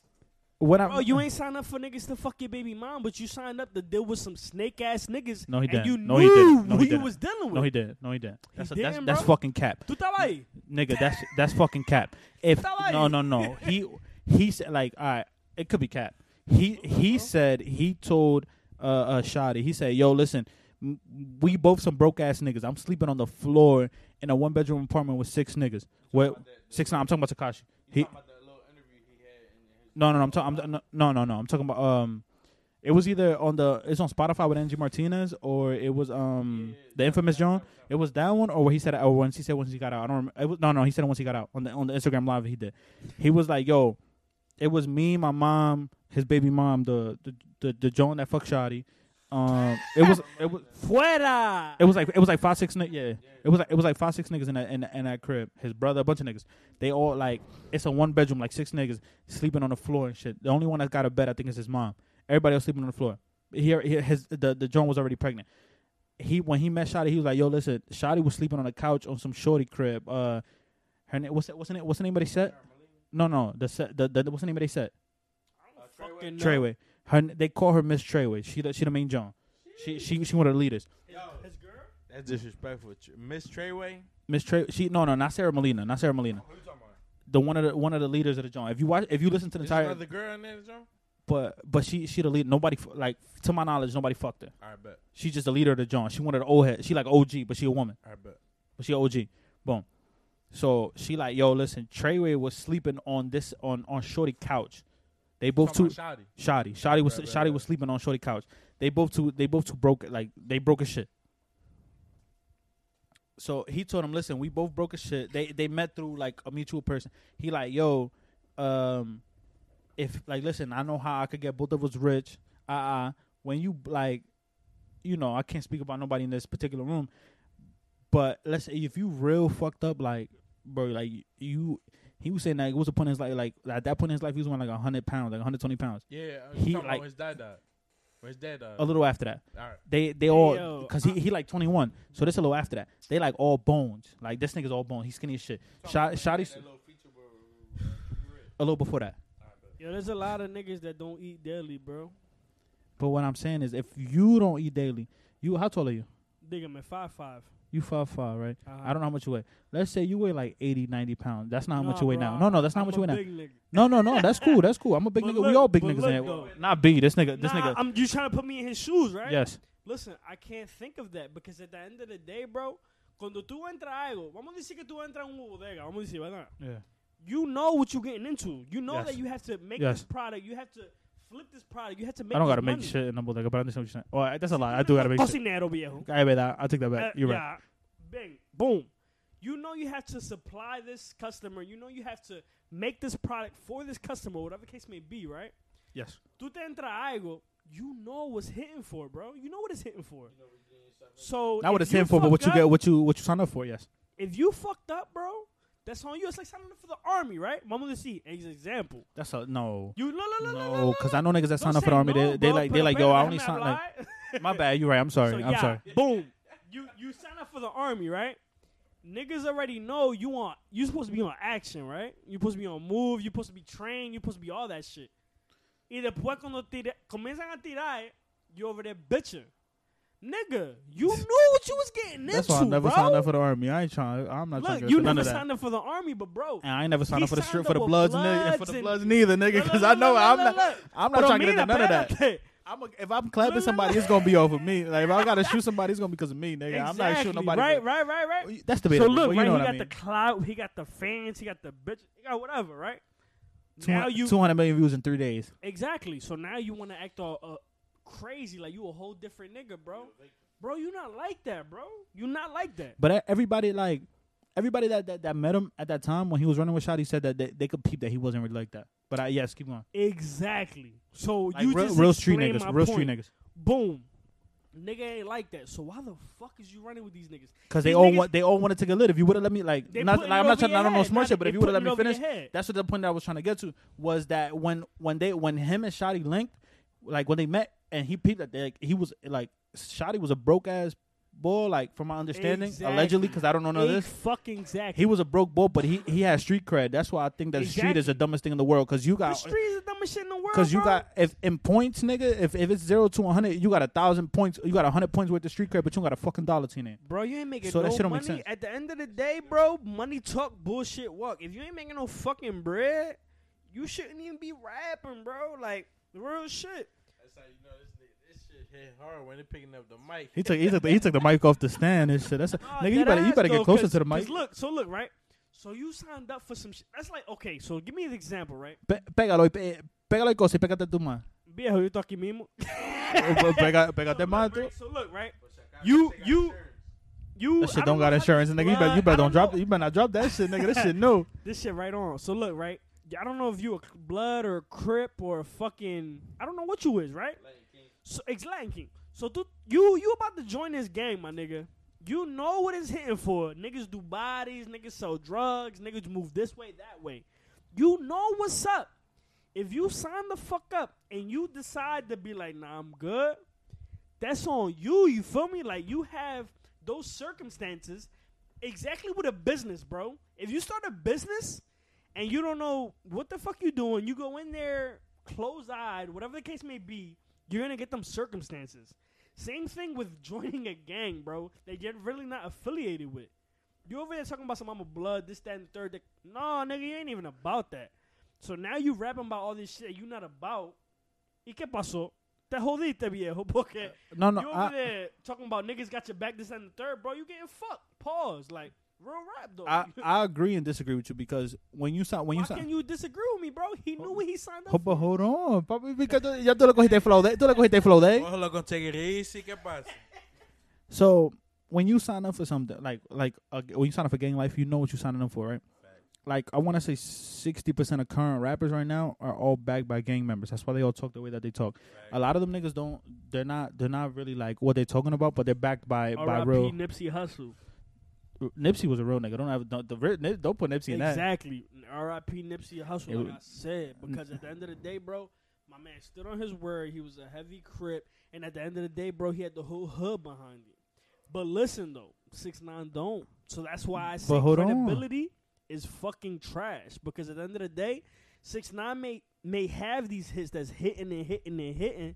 what I'm Bro, you ain't signed up for niggas to fuck your baby mom, but you signed up to deal with some snake ass niggas. No, he and didn't. you No, knew he didn't. No, who he didn't. was dealing with. no he didn't no he didn't. That's He that's didn't, that's bro? fucking cap, Tú estabas ahí. nigga. That's that's fucking cap. If no no no [LAUGHS] he he said like all right, it could be cap. He he said he told uh, uh, Shotti. He said, "Yo, listen, m- we both some broke ass niggas. I'm sleeping on the floor in a one bedroom apartment with six niggas. What? Six? No, I'm talking about Tekashi. He no, no, no. I'm talking. I'm, no, no, no. I'm talking about um." It was either on the it's on Spotify with Angie Martinez or it was um the infamous John. It was that one or what he said or once he said once he got out. I don't remember. It was, no, no, he said it once he got out on the on the Instagram live he did. He was like, "Yo, it was me, my mom, his baby mom, the the the, the John that fuck Shotti. Um, it was it was Fuera. it was like it was like five six ni- yeah. It was like it was like five six niggas in that in, in that crib. His brother, a bunch of niggas. They all like it's a one bedroom, like six niggas sleeping on the floor and shit. The only one that got a bed, I think, is his mom. Everybody else sleeping on the floor. Here, here his the the John was already pregnant. He when he met Shotti, he was like, "Yo, listen, Shotti was sleeping on the couch on some shorty crib. Uh, her name what's that, what's the name? What's the name of the set? No, no, the set. The, the what's the name of the set? Fucking no. Treyway. Her they call her Miss Treyway. She the, she the main John. She she she one of the leaders. Yo, His girl. That's disrespectful. Miss Treyway. Miss Trey. She no no not Sara Molina. Not Sara Molina. Who you talking about? The one of the one of the leaders of the John. If you watch, if you listen to the There's entire, another girl in there, John. but but she she the lead. Nobody like to my knowledge, nobody fucked her. All right, bet. She's just the leader of the John. She wanted of the old head. She like OG, but she a woman. All right, bet. But she OG. Boom. So she like, yo, listen, Treyway was sleeping on this on on Shorty couch. They both too Shotti. Shotti. Shotti was Right, Shotti right. was sleeping on Shorty couch. They both two they both two broke like they broke a shit. So he told him, listen, we both broke a shit. They they met through like a mutual person. He like, yo, um, if like listen, I know how I could get both of us rich. Uh uh when you like you know, I can't speak about nobody in this particular room. But let's say if you real fucked up, like bro, like you, he was saying that it was a point in his life, like at that point in his life, he was weighing like hundred pounds, like hundred twenty pounds. Yeah, uh, He, he like- about his dad died. When his dad died. A little after that, All right. they they all because he he like twenty one, so this a little after that. They like all bones, like this nigga's all bones. He's skinny as shit. Shot Shotti's uh, a little before that. Yo, there's a lot of niggas that don't eat daily, bro. But what I'm saying is, if you don't eat daily, you how tall are you? Nigga, I'm at five five. You five five, right? Uh-huh. I don't know how much you weigh. Let's say you weigh like 80, 90 pounds. That's not how much you weigh bro, now. No, no, that's not I'm how much you weigh now. nigga. No, no, no. That's cool. That's cool. I'm a big nigga. we all big niggas look in here. though. Not B. This nigga. This nah, nigga. I'm you trying to put me in his shoes, right? Yes. Listen, I can't think of that because at the end of the day, bro, cuando tú entras algo, vamos a decir que tú entras a una bodega, vamos a decir, ¿verdad? Yeah. You know what you're getting into. You know Yes. that you have to make Yes. this product. You have to flip this product. You have to make. I don't gotta make shit in the bodega, but I understand what you're saying. Oh, that's a lie. I do gotta [LAUGHS] make shit. Cocinero, viejo. I bet that. I take that back. Uh, You're right. yeah. Bang. Boom. You know you have to supply this customer. You know you have to make this product for this customer, whatever the case may be, right? Yes. Tú te entra algo, you know what's hitting for, bro. You know what it's hitting for. So Not what it's in you for, but what fucked you get, what you what you sign up for. Yes. If you fucked up, bro, that's on you. It's like signing up for the army, right? Vamos a decir, as example. That's a no. You no no no no No, because I know niggas that sign up for the army. no, They they bro, like they like yo. I only sign like. [LAUGHS] My bad. You're right. I'm sorry. So, I'm yeah, sorry. Boom. You you sign up for the army, right? Niggas already know you want you supposed to be on action, right? You supposed to be on move, you supposed to be trained, you supposed to be all that shit. Y después cuando tira, comienzan a tirar, you over there bitching. Nigga, you [LAUGHS] knew what you was getting That's into, why I never bro. signed up for the army. I ain't trying. I'm not trying Look, to you none never of that. You never signed up for the army, but bro. And I ain't never signed He up for the signed strip for up the with bloods, and, and [LAUGHS] for the bloods neither, nigga. Because I know I'm not. I'm not Pero trying to get into none of that. espérate. I'm a, if I'm clapping somebody, it's gonna be over me. Like if I gotta shoot somebody, it's gonna be because of me, nigga. I'm not shooting nobody. Right, right, right, right. That's the So look, you right, know he what got I mean. the clout, he got the fans, he got the bitch, he got whatever, right? Now you 200 million views in three days. exactly. So now you want to act all uh, crazy, like you a whole different nigga, bro. Bro, you not like that, bro. You not like that. But everybody like everybody that, that that met him at that time when he was running with Shotti said that they, they could peep that he wasn't really like that. But I, yes, keep going. Exactly. So Like you real, just real street niggas, real point. street niggas. Boom. Nigga ain't like that. So why the fuck is you running with these niggas? Because they all want they all wanted to get lit. If you would have let me like, not, like I'm not trying. I don't know smart shit, but if you would have let me finish, that's what the point that I was trying to get to was that when when they when him and Shotti linked, like when they met and he peeped at that like, he was like Shotti was a broke ass boy, like from my understanding, Exactly. allegedly, because I don't know none of this. fucking exactly. He was a broke boy, but he he had street cred. That's why I think that street is the dumbest thing in the world. Because you the got street is the dumbest shit in the world. because you got if in points, nigga, if if it's zero to one hundred, you got a thousand points. You got a hundred points worth of street cred, but you don't got a fucking dollar to your name. Bro, you ain't making So no that shit don't money. make sense. At the end of the day, bro, money talk, bullshit walk. If you ain't making no fucking bread, you shouldn't even be rapping, bro. Like the real shit. That's how you know this nigga, this shit hit hard when they picking up the mic. He took he took the, he took the mic off the stand and shit. That's a, Nah, nigga. You dead better you ass better though, get closer 'cause- to the 'cause mic. Look, so look, right? So you signed up for some shit. That's like okay. So give me an example, right? Pe- pégalo, y pe- pégalo y cosa y pégate tú más. Viejo, yo tô aquí mismo. [LAUGHS] Pega, pégate so, más look, tú. right? so look, right? You you you. That I shit don't know got how- insurance, nigga. You better you Blood, better I don't drop know- you better not drop that shit, nigga. This shit [LAUGHS] new. this shit right on. So look, right? I don't know if you a blood or a crip or a fucking I don't know what you is, right? So ex Latin King. So tu, you you about to join this gang, my nigga. You know what it's hitting for. Niggas do bodies, niggas sell drugs, niggas move this way, that way. You know what's up. If you sign the fuck up and you decide to be like, nah, I'm good, that's on you. You feel me? Like you have those circumstances exactly with a business, bro. If you start a business and you don't know what the fuck you doing, you go in there closed eyed, whatever the case may be, you're gonna get them circumstances. Same thing with [LAUGHS] joining a gang, bro. That you're really not affiliated with. You over there talking about some I'm blood, this, that, and the third. That, no, nigga, you ain't even about that. So now you rapping about all this shit you not about. ¿Y qué pasó? Te jodiste, viejo, [LAUGHS] porque No, no. you over I, there talking about niggas got your back, this, that, and the third, bro. You getting fucked. Pause. Like, real rap, though. I [LAUGHS] I agree and disagree with you because when you sign when Why you sign. can you disagree with me, bro? He knew what he signed up but for. hold on, papi, because tú- ya tú le cogiste flow de, tú le cogiste flow de. Ojalá con take it easy, ¿qué pasa? So when you sign up for something like like uh, when you sign up for gang life, you know what you're signing up for, right? Like I want to say sixty percent of current rappers right now are all backed by gang members. That's why they all talk the way that they talk. A lot of them niggas don't. They're not. They're not really like what they're talking about, but they're backed by by R.I.P. real. Nipsey Hussle. Nipsey was a real nigga. Don't have don't, the, don't put Nipsey in that. Exactly. R.I.P. Nipsey Hussle, It like I said. Because at the end of the day, bro, my man stood on his word. He was a heavy crip. And at the end of the day, bro, he had the whole hood behind him. But listen, though, 6 9 don't. So that's why I say hold on. credibility is fucking trash. Because at the end of the day, 6 9 may, may have these hits that's hitting and hitting and hitting.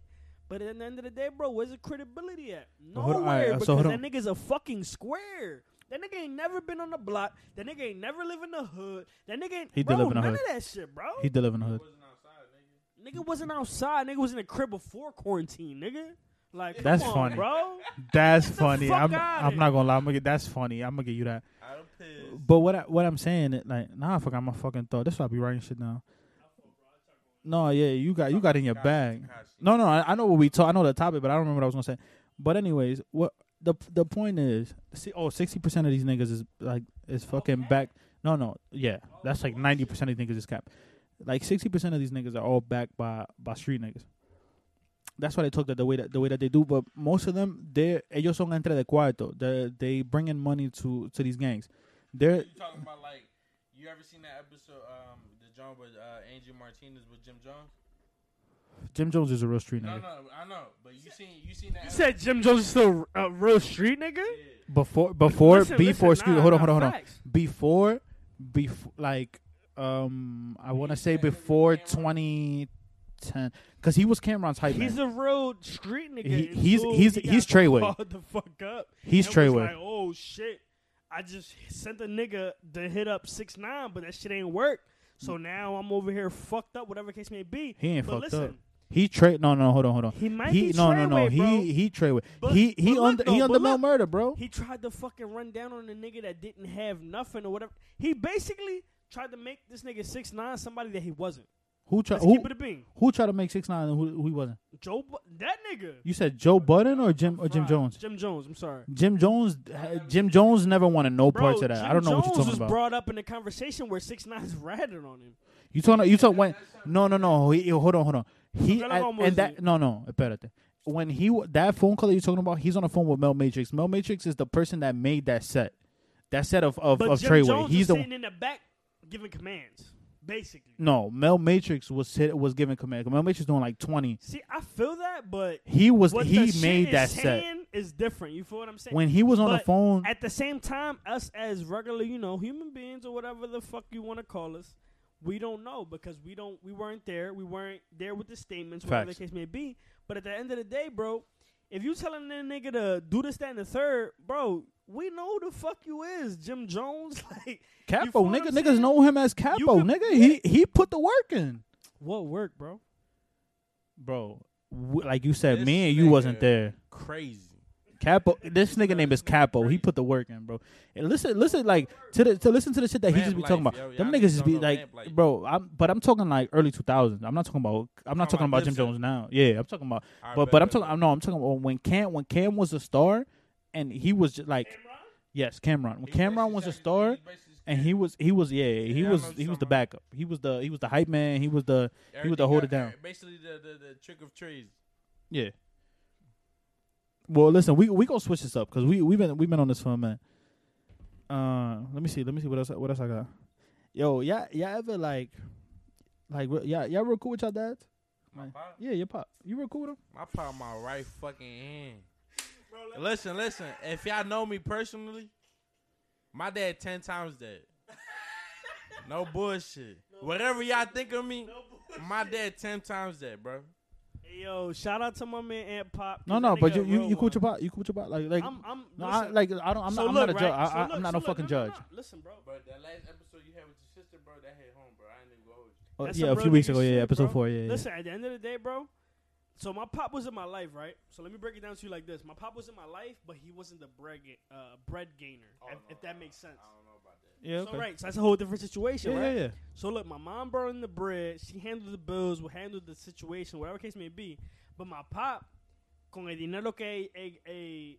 But at the end of the day, bro, where's the credibility at? Nowhere. alright, because so that nigga's a fucking square. That nigga ain't never been on the block. That nigga ain't never live in the hood. That nigga ain't. He did bro, live in the none hood. of that shit, bro. He did live in the hood. nigga wasn't outside. Nigga was in the crib before quarantine, nigga. Like, come That's on, funny. bro. That's funny. I'm I'm not gonna lie. I'm gonna get that's funny. I'm gonna give you that. I'm pissed. But what I, what I'm saying, it, like, nah, I forgot my fucking thought. That's why I be writing shit now. No, yeah, you got you got in your bag. No, no, I, I know what we talk. I know the topic, but I don't remember what I was gonna say. But anyways, what the the point is, see, oh, 60 percent of these niggas is like is fucking back. No, no, yeah, that's like ninety percent of these niggas is cap. Like sixty percent of these niggas are all backed by by street niggas. That's why they talk that the way that the way that they do. But most of them, they ellos son entre de cuarto. They they bring in money to to these gangs. They're You talking about like you ever seen that episode um the John with uh Angie Martinez with Jim Jones? Jim Jones is a real street nigga. No, no, I know, but you seen you seen that You said Jim Jones is still a real street nigga? Before before Listen, before listen, excuse nah, hold on nah, hold on hold on facts. before before like um I want to say before 2010 because he was Cam'ron's hype He's man. a real street nigga. He- he's- until he's- he he's Treyway. called the fuck up. He's and was Treyway. Like, oh shit! I just sent a nigga to hit up six nine, but that shit ain't work. So now I'm over here fucked up, whatever case may be. He ain't but fucked listen, up. He trade no no hold on hold on. He might he be no no no bro. he he trade with But- he he look under he under look. murder bro. He tried to fucking run down on a nigga that didn't have nothing or whatever. He basically tried to make this nigga six nine somebody that he wasn't. Who tried who keep it a bean. who tried to make six nine and who who he wasn't? Joe, Bu- that nigga. You said Joe Budden or Jim or Jim Right. Jones? Jim Jones. I'm sorry. Jim Jones uh, Jim Jones never wanted no Bro, parts of that. Jim I don't know Jones what you're talking was about. brought up in the conversation where six nines ratted on him. You talking? You talking when? No, no, no. He, hold on, hold on. He and, and that no, no. Espérate. When he w- that phone call that you're talking about, he's on the phone with Mel Matrix. Mel Matrix is the person that made that set, that set of of, But of Jim Treyway. Jones He's was the sitting in the back giving commands, basically. no. Mel Matrix was hit, was giving command. Mel Matrix doing like twenty. See, I feel that, but He was he made that set is different. You feel what I'm saying? when he was on the phone. At the same time, us as regular, you know, human beings or whatever the fuck you want to call us, we don't know because we don't, we weren't there. We weren't there with the statements, whatever Facts. the case may be. But at the end of the day, bro, if you telling that nigga to do this, that, and the third, bro, we know who the fuck you is, Jim Jones. [LAUGHS] like, Capo, feel what nigga, niggas saying? know him as Capo, could- nigga. He he put the work in, what work, bro? bro. w- like you said, This me and you wasn't there. Crazy. Capo, this nigga name is Capo. He put the work in, bro. And listen, listen, like to the to listen to the shit that he just be life, talking about. yo. Them Y'all niggas niggas just be like, bro. I'm, but I'm talking like early 2000s. I'm not talking about. I'm not Talking talking about about Jim uh, Jones now. Yeah, I'm talking about. Alright, But bet, but I'm talking. bet. No, I'm talking about when Cam when Cam was a star, and he was just like, yes, Cam'ron. When He Cam'ron was a star, he and he was he was yeah he Yeah, I was he was the backup. He was the he was the hype man. He was the he was the hold it down. Basically, the, the the trick of trades. Yeah. Well, listen, we we gonna switch this up because we we've been we've been on this for a minute. Uh, let me see, let me see what else what else I got. Yo, y'all y'all ever like, like y'all y'all real cool with y'all dads? My pop, Yeah, your pop. You real cool with him? my pop, my right fucking hand. Listen, listen. If y'all know me personally, my dad ten times that. [LAUGHS] No bullshit. Whatever y'all think of me, my dad ten times that, bro. Hey, yo, shout out to my man Aunt Pop. 'cause No, no, but you you, you cool with your pop? You cool with your pop? Like like I'm, I'm, no, I, like I don't. I'm so not. I'm look, not a judge. right? So I, I, look, I'm not so a look, fucking no, no, judge. no. Listen, bro. But that last episode you had with your sister, bro, that hit home, bro. I ain't even gonna hold you. Oh, That's yeah, some a few weeks ago. Yeah, shit, episode bro. four. Yeah, yeah. Listen, at the end of the day, bro. So my pop was in my life, right? So let me break it down to you like this: My pop was in my life, but he wasn't the bread ga- uh, bread gainer, if, if that makes sense. I don't know about that. yeah, So okay. right, so that's a whole different situation, Yeah, right? yeah, yeah. So look, my mom brought in the bread. She handled the bills, we handled the situation, whatever case may be. But my pop, con el dinero que él, él-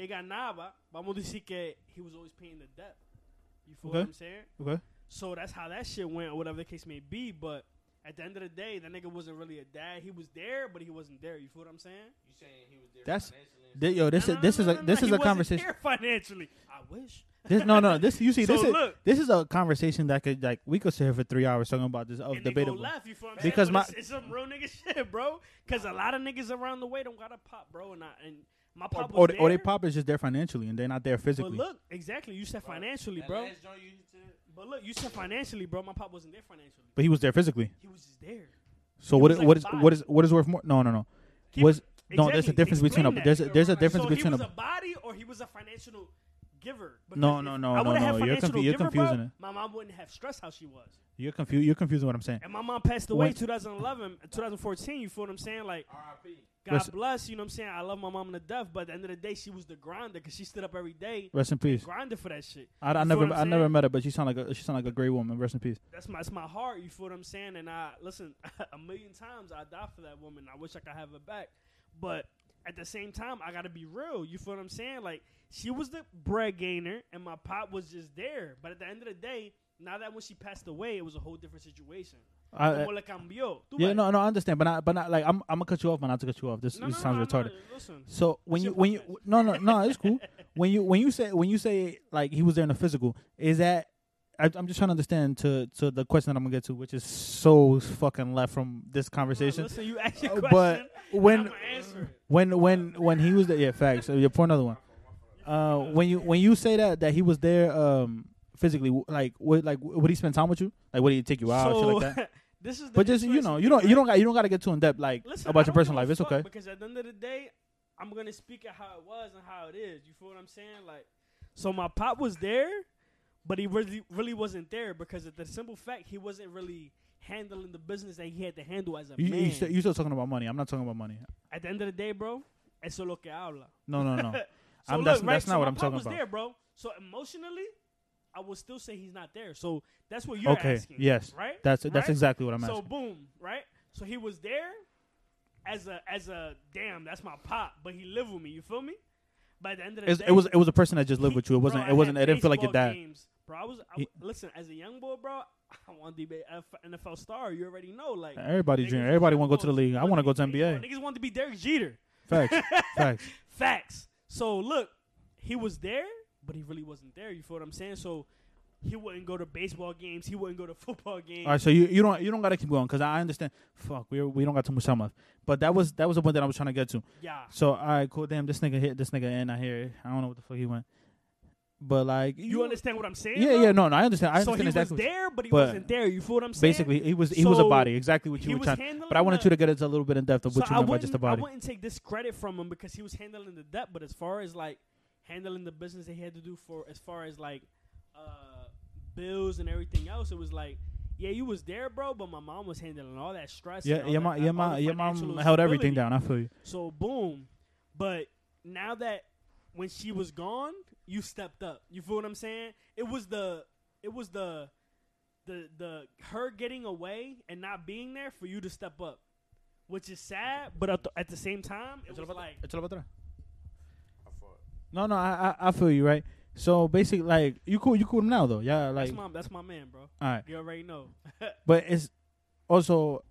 él ganaba, vamos a decir que he was always paying the debt. You feel Okay. what I'm saying? Okay. So that's how that shit went, or whatever the case may be. But at the end of the day, that nigga wasn't really a dad. He was there, but he wasn't there. You feel what I'm saying? You saying he was there That's- financially? Th- yo, this No, is no, this no, is no, a no, this no, is he a wasn't conversation. there financially. I wish. This, no, no, this you [LAUGHS] see, So this is look. this is a conversation that could like we could sit here for three hours talking about this of and they go debatable. left, you feel what I'm Because my- it's, it's some real nigga [LAUGHS] shit, bro. Because a lot of niggas around the way don't got a pop, bro. And I, and my pop or, was they, or they pop is just there financially and they're not there But physically. look, exactly. You said financially, that bro. Last joint you said- But look, you said financially, bro. My pop wasn't there financially. But he was there physically. He was just there. So He what was is like what a is body. what is what is worth more? No, no, no. Keep Was it- no? There's a exactly. difference between a there's a, there's a difference so between he was a a body or he was a financial giver. No, no, no, no, no. You're financial confu- you're confusing it. My mom wouldn't have stressed how she was. you're confused. You're confusing what I'm saying. And my mom passed away When- 2011, 2014. You feel what I'm saying? Like, R.I.P. God Rest- bless, you know what I'm saying? I love my mom to death, but at the end of the day, she was the grinder because she stood up every day, Rest in peace. grinded for that shit. I, I never I never met her, but she sound like a she sound like a great woman. Rest in peace. That's my, that's my heart, you feel what I'm saying? And I, listen, [LAUGHS] a million times I die for that woman. I wish I could have her back. But at the same time, I got to be real, you feel what I'm saying? Like, she was the bread gainer, and my pop was just there. But at the end of the day, now that when she passed away, it was a whole different situation. I, Como le cambió. Tú yeah, ves? no, no, I understand, but not, but not like I'm I'm gonna cut you off, but not to cut you off. This, No, this no, sounds no, retarded. listen. So when you when you no no no it's cool [LAUGHS] when you when you say when you say like he was there in the physical is that I, I'm just trying to understand to to the question that I'm gonna get to which is so fucking left from this conversation. Listen, you ask your Uh, question. but when I'ma answer it. when when when he was there, yeah, facts. So yeah, pour another one. Uh, when you when you say that that he was there um physically, like would like would he spend time with you? Like would he take you out, shit like that? [LAUGHS] this is the But just you know, you don't you don't got you don't got to get too in depth like Listen, about your personal life. It's okay. Because at the end of the day, I'm gonna speak at how it was and how it is. You feel what I'm saying? Like, so my pop was there, but he really really wasn't there because of the simple fact he wasn't really handling the business that he had to handle as a You man. you, still, you still talking about money? I'm not talking about money. at the end of the day, bro, eso lo que habla. No no no. [LAUGHS] So I'm- look, that's- right, that's not so what my I'm pop talking was about. there, bro. So emotionally, I would still say he's not there. So that's what you're Okay, asking. yes. Right. That's that's Right? exactly what I'm So asking. So boom, right? So he was there as a as a damn, that's my pop, but he lived with me. You feel me? By the end of the It's- day, it was it was a person that just lived he- with you. It wasn't bro, it wasn't. It didn't feel like your dad. Games. Bro, I was I, He- listen as a young boy, bro. [LAUGHS] I want to be a NFL star. You already know, like Everybody dream. Everybody want to go to the league. I want to go to NBA. Niggas want to be Derek Jeter. Facts. [LAUGHS] Facts. Facts. So look, he was there, but he really wasn't there. You feel what I'm saying? So he wouldn't go to baseball games. He wouldn't go to [LAUGHS] football games. All right, so you, you don't you don't gotta keep going because I understand. Fuck, we we don't got too much time left. But that was that was the point that I was trying to get to. yeah. So all right, cool. Damn, this nigga hit this nigga in. I hear. I don't know what the fuck he went. But like You understand what I'm saying? Yeah, bro? yeah. No, no. I understand. I so understand he exactly. was there, but he but wasn't there. You feel what I'm saying? Basically, he was he was a body. Exactly what you were trying. But I wanted the- you to get into a little bit in depth of what so you I meant by just a body. I wouldn't take this credit from him because he was handling the debt, but as far as like handling the business that he had to do for as far as like uh bills and everything else, it was like yeah, you was there, bro, but my mom was handling all that stress. Yeah, your that- mom, your mom, your mom held everything down. I feel you. So boom, but now that when she was gone, you stepped up. You feel what I'm saying? It was the, it was the, the the her getting away and not being there for you to step up, which is sad. But at the, at the same time, it was like Échalo para atrás. I fought. No, no, I, I, I feel you, right? So basically, like, you cool, you cool now though, yeah, like, that's my that's my man, bro. all right. You already know. [LAUGHS] But it's also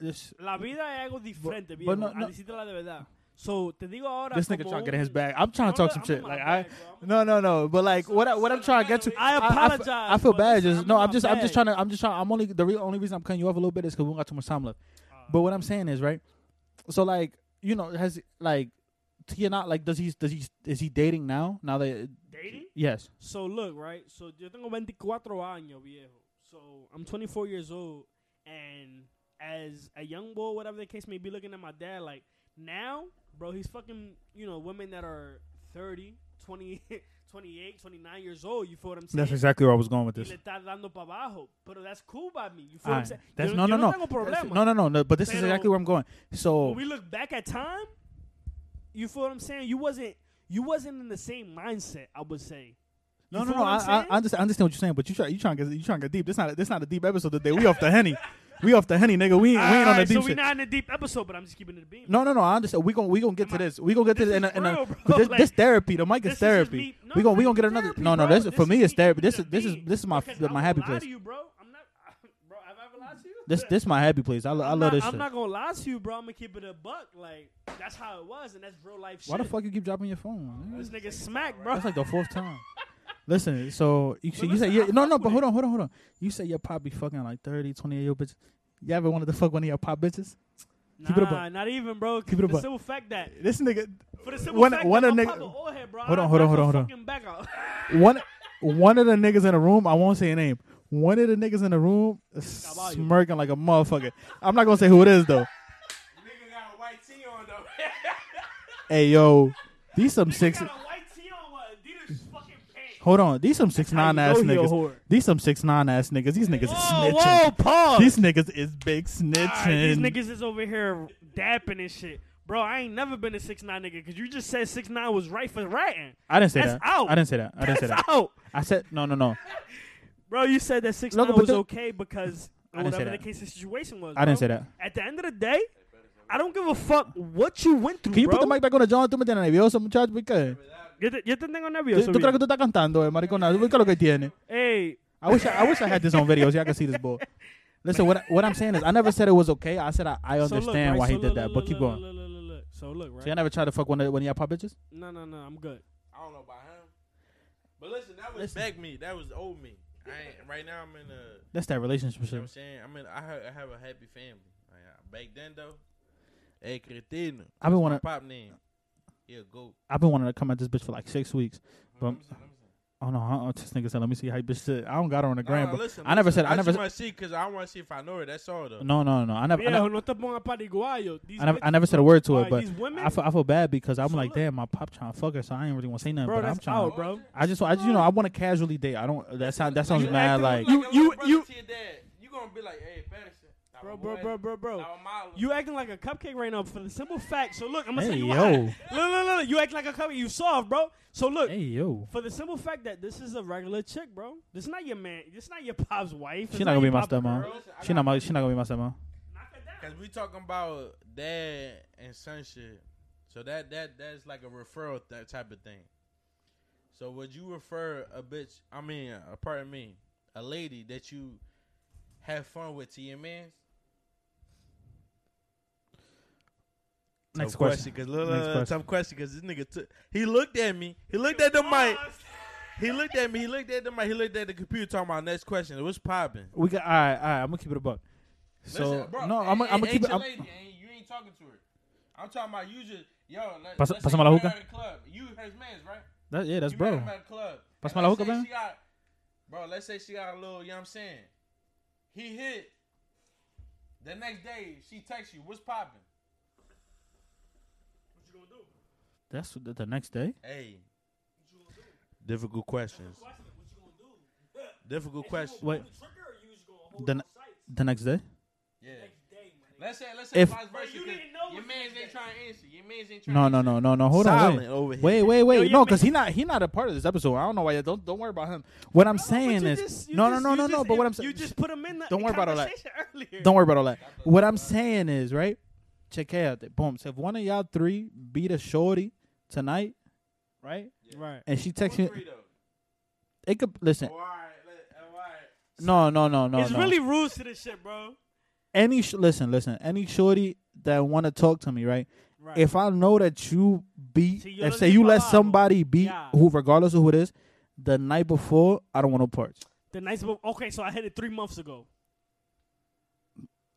this La vida es algo diferente, but viejo. no- no- la de verdad. So te digo ahora. this nigga trying to get in his bag. I'm trying to talk some I'm shit. Like bag, I, no, no, no. But like, what I, what I'm trying to get to, I apologize, I, feel bad. Just I'm no. I'm just, I'm just trying to, I'm just trying. I'm only the real only reason I'm cutting you off a little bit is because we don't got too much time left. Uh, But what I'm saying is right. So like, you know, has like Tia not like does he does he is he dating now? Now that dating. yes, So look, right? So yo tengo 24 años, viejo. So I'm 24 years old, and as a young boy, whatever the case may be, looking at my dad, like now, bro, he's fucking, you know, women that are 30, 20, [LAUGHS] 28, 29 years old. You feel what I'm saying? that's exactly where I was going with this. le está dando para abajo, pero that's cool by me. You feel what I'm saying? That's Yo no, no, yo no. tengo That's- problema. No, no, no, no. But this is exactly where I'm going. So when we look back at time, you feel what I'm saying? You wasn't you wasn't in the same mindset. I would say. You No, no, no. I, I'm I, understand, I understand what you're saying, but you try, you trying to get, you trying to get deep. This not, this not a deep episode today. We off the henny, we off the henny, nigga. We, ain't- we ain't on the deep so we shit. not in a deep episode, but I'm just keeping it a beam. No, no, no. I understand. We gon' we gonna get to Am I- this. We gonna get to This this. In a, in a, real, this, Like, this therapy. The mic is is therapy. me- no, we gonna we gonna get another. therapy, No, no. This, for me, it's therapy. This is this is this is my my happy place. You, bro. I'm not, bro. Have I ever lied to you? This this my happy place. I, lo- I I'm love not, this I'm shit. not gonna lie to you, bro. I'm gonna keep it a buck. Like that's how it was, and that's real life shit. Why the fuck you keep dropping your phone? This nigga? smack, bro. That's like the fourth time. [LAUGHS] Listen, so you, But you listen, say yeah, I no fuck no, but hold on hold on hold on. You say your pop be fucking like 30, 20 year old bitches. You ever wanted to fuck one of your pop bitches? Keep it a Nah, buck. not even, bro. Keep it for a the buck. simple fact that This nigga For the simple One- fact one that of my nigga- papa old head, bro. Hold on, hold on, knock hold on, her hold on. fucking Back out. one one of the niggas in the room, I won't say a name. One of the niggas in the room smirking like a motherfucker. I'm not gonna say who it is though. Nigga got a white tee on though. [LAUGHS] Hey yo, these some six. Got a white tee on what? Adidas fucking pants. Hold on, these some six nine ass How you know he a niggas. These some six nine ass niggas. These niggas is snitching. whoa, pause. These niggas is big snitching. Alright, these niggas is over here dapping and shit. Bro, I ain't never been a six nine nigga because you just said six nine was right for ratting. I didn't say That's that. out. I didn't say that. I didn't say that. out. I said no, no, no. [LAUGHS] Bro, you said that six Look, nine but was the- okay because I didn't say whatever the that. case the situation was. I didn't bro. say that. At the end of the day, I don't give a fuck what you went through. Can you bro. put the mic back on the John? Tú me tienes nervioso, muchacho. ¿Por qué? Yo te, yo te tengo nervioso. tú crees que tú estás cantando, eh, maricona? ¿Qué lo que tiene? Hey, I wish I, I wish I had this on video so y'all can see this boy. [LAUGHS] Listen, what I- what I'm saying is, I never said it was okay. I said I, I so look, understand right, why so he did that. But keep going. Look, look, look, look. So look, right? So y'all never tried to fuck one of one of y'all pop bitches? No, no, no. I'm good. I don't know about him. But listen, that was Listen. back me. That was old me. I ain't, right now I'm in a. That's that relationship You know what I'm saying? I'm in. I have, I have a happy family. Like, back then though, hey Cretino. I've been wanting, pop name. A goat. I've been wanting to come at this bitch for like six weeks. But Let me see, let me. Oh no, uh, this nigga said, let me see how you bitch shit. I don't got her on the gram, no, but listen, I never listen. said- I never just said- want to see because I want to see if I know her. That's all though. no, no, no. I never, I Viejo, never, no te pongas pariguayo. These I never, I never said a word to her, but these women, I feel, I feel bad because I'm So like, look. damn, my pop trying to fuck her, so I ain't really want to say nothing. bro, but I'm that's trying. out, bro. I just, I just, you know, I want to casually date. I don't. That sound, that sounds You mad. acting Like you, You- you- you, brother you- to your dad. You gonna be like, hey, Patterson. That Bro, bro, bro, bro, bro. That my Marlon. You acting like a cupcake right now for the simple fact. So look, I'm gonna Hey, tell you yo. why. Look, look, look. You act like a cupcake. You soft, bro. So look, hey yo, for the simple fact that this is a regular chick, bro. This is not your man. This is not your pop's wife. She It's not gonna be my stepmom. girl. Listen, I she not my, she not gonna be my stepmom. Knock it down. Cause we talking about dad and son shit, so that that that's like a referral that type of thing. So would you refer a bitch? I mean, uh, pardon me, a lady that you have fun with to your man's? Next tough question. Cause look, Next question. tough question. Cause this nigga took. He looked at me. He looked at the mic. He looked at me. He looked at the mic. He looked at the computer. Talking about next question. What's popping? We got all right, all right. I'm gonna keep it a buck. So Listen, bro, no, I'm, gonna- I'm gonna ain't keep it. your I'm, lady, ain't- you ain't talking to her. I'm talking about you just yo. Let, Pas- let's say pásame la you hookah. met her at the club. You his man's right. that, yeah, that's you bro. Met him at the club. Pásame And la hookah, man. got- Bro, let's say she got a little. You know what I'm saying? He hit. The next day, she texts you. What's popping? What you gonna do? That's the, the next day. Hey. Difficult questions. Question, what you gonna do? Difficult question. Wait. The trigger or you just gonna The next day. Yeah. Let's say, let's say If- vice versa. you 'cause didn't know your man's ain't trying to answer. Your man's ain't trying No, to no, answer. no, no, no. Hold on. Wait. over here. Wait, wait, wait. Yo, no, because he not he not a part of this episode. I don't know why. You, don't don't worry about him. What I'm saying you is just- no, just- no, no, you no, no. But what I'm saying, you just put him in the Don't worry about all that. [LAUGHS] Earlier. don't worry about all that. What I'm saying is right. Check it out. Boom. So if one of y'all three beat a shorty tonight, right, Right. and she texts me, though. it could listen. All right, let- all right. No, no, no, no, it's no. really rude to this shit, bro. any sh- listen, listen. Any shorty that want to talk to me, right? Right. If I know that you beat, See, if let's say you let palabra. somebody beat Yeah. who, regardless of who it is, the night before, I don't want no parts. the night before, Okay, so I hit it three months ago.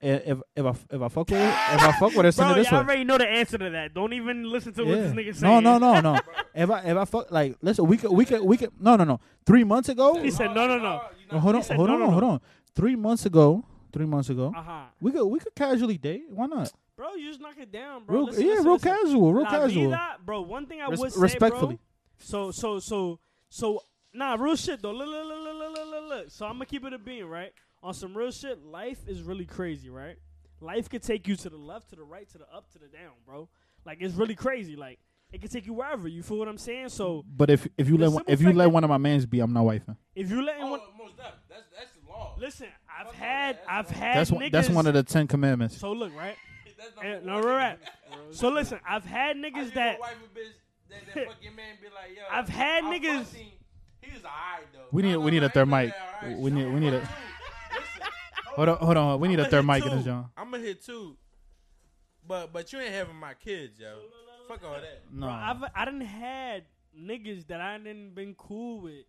I- If if I if I fuck with it, if I fuck with it, send Bro, it this y'all way. already know the answer to that. Don't even listen to what Yeah. this nigga No, saying. no, no, no. no. if I if I fuck like listen, we could we could we could no no no. Three months ago, He said no, no, no. No, hold on, said hold no, on, no, no. hold on. Three months ago, three months ago, Uh huh. we could we could casually date. Why not? Bro, you just knock it down, bro. Real, Listen, yeah, listen, real listen. casual, real La casual. vida- bro. One thing I Res- would say, respectfully. bro. So, so, so, so, nah, real shit though. Look, look, look, look, look, look, look, look. So I'm gonna keep it a beam, right? On some real shit, life is really crazy, right? Life could take you to the left, to the right, to the up, to the down, bro. Like it's really crazy. Like it could take you wherever. You feel what I'm saying? So But if if you let one, if you let that- one of my mans be, I'm not wifing. if you let Oh, one, most definitely. That's that's the law. listen, I've Fuck all had, that. I've That's had That's niggas. one. That's one of the Ten Commandments. So look, right? [LAUGHS] That's Eh, number no, one. we're at. So listen, I've had niggas you that gonna wife bitch that, that [LAUGHS] fucking man be like, yo. I've had niggas- fucked him. He was alright though. We need- we need a third mic. We need- we need a- Listen, Hold on, hold on. We need a I'ma third hit mic in two. this joint. I'ma hit two. But but you ain't having my kids, yo. Fuck all that. No, Bro, I've I done had niggas that I didn't been cool with.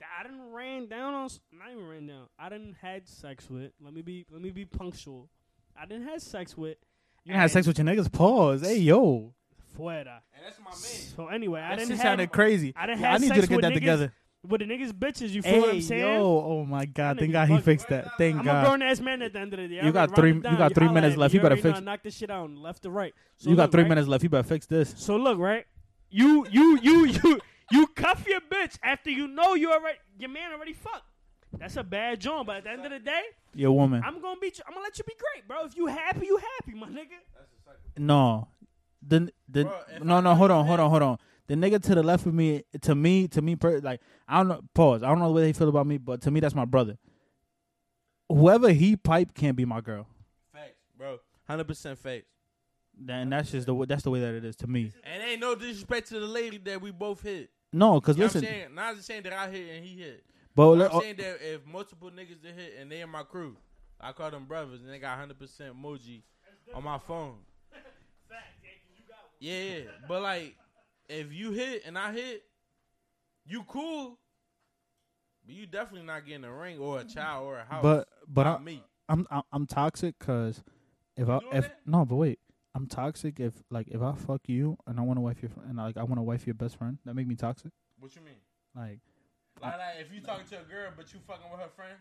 That I didn't ran down on. s- Not even ran down. I didn't had sex with. Let me be. Let me be punctual. I didn't had sex with. you had sex with your niggas. Pause. Hey yo, Fuera. And that's my man. So anyway, I that didn't shit have. sounded crazy. I didn't Yeah, I have need you sex to get with that niggas together. With the niggas bitches, you feel what Hey I'm saying? yo, oh my god! Thank God he fixed that. Thank I'm a grown ass man at the end of the day. I You got three- you got three minutes left. You better already know fix- I Knock this shit out left to right. So You got three right? minutes left. You better fix this. So look, right? You you you [LAUGHS] you you cuff your bitch after you know you already your man already fucked. That's a bad joint. But at the end of the day, Your woman. I'm gonna beat you. I'm gonna let you be great, bro. If you happy, you happy, my nigga. No. The the Bro, no I no know hold on hold on hold on. The nigga to the left of me to me to me per, like I don't know pause. I don't know the way they feel about me, but to me that's my brother. Whoever he pipe can't be my girl. Facts, bro. Hundred percent facts. And that's just the way- that's the way that it is to me. And ain't no disrespect to the lady that we both hit. No, cause You know what I'm saying? Not just saying that I hit and he hit. but But let- I'm uh, saying that if multiple niggas that hit and they in my crew, I call them brothers and they got hundred percent emoji on my phone. [LAUGHS] Yeah, yeah. But like, if you hit and I hit, you cool. But you definitely not getting a ring or a mm-hmm. child or a house. but but not I, me. I'm I'm I'm toxic because if I if that? no, but wait, I'm toxic if like if I fuck you and I want to wife your fr- and like I want to wife your best friend, that make me toxic. What you mean? Like Like, like if you talking to a girl but you fucking with her friend,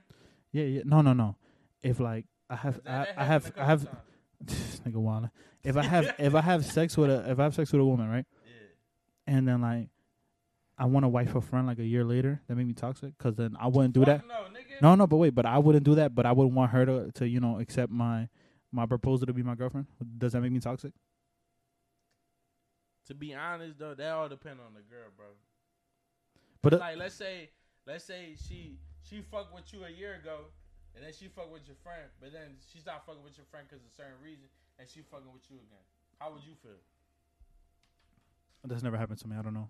yeah yeah no no no. If like I have that, I, that I happened have a I couple have [LAUGHS] nigga wanna if I have if I have sex with a if I have sex with a woman right Yeah. And then like I want to wife a friend like a year later, that make me toxic because then I wouldn't do that. No. No, no, but wait, but I wouldn't do that. But I wouldn't want her to, to you know, accept my my proposal to be my girlfriend. Does that make me toxic? To be honest though, that all depend on the girl, bro. But uh, like let's say let's say she she fucked with you a year ago and then she fucked with your friend but then she stopped fucking with your friend because of a certain reason and she fucking with you again how would you feel that's never happened to me. I don't know.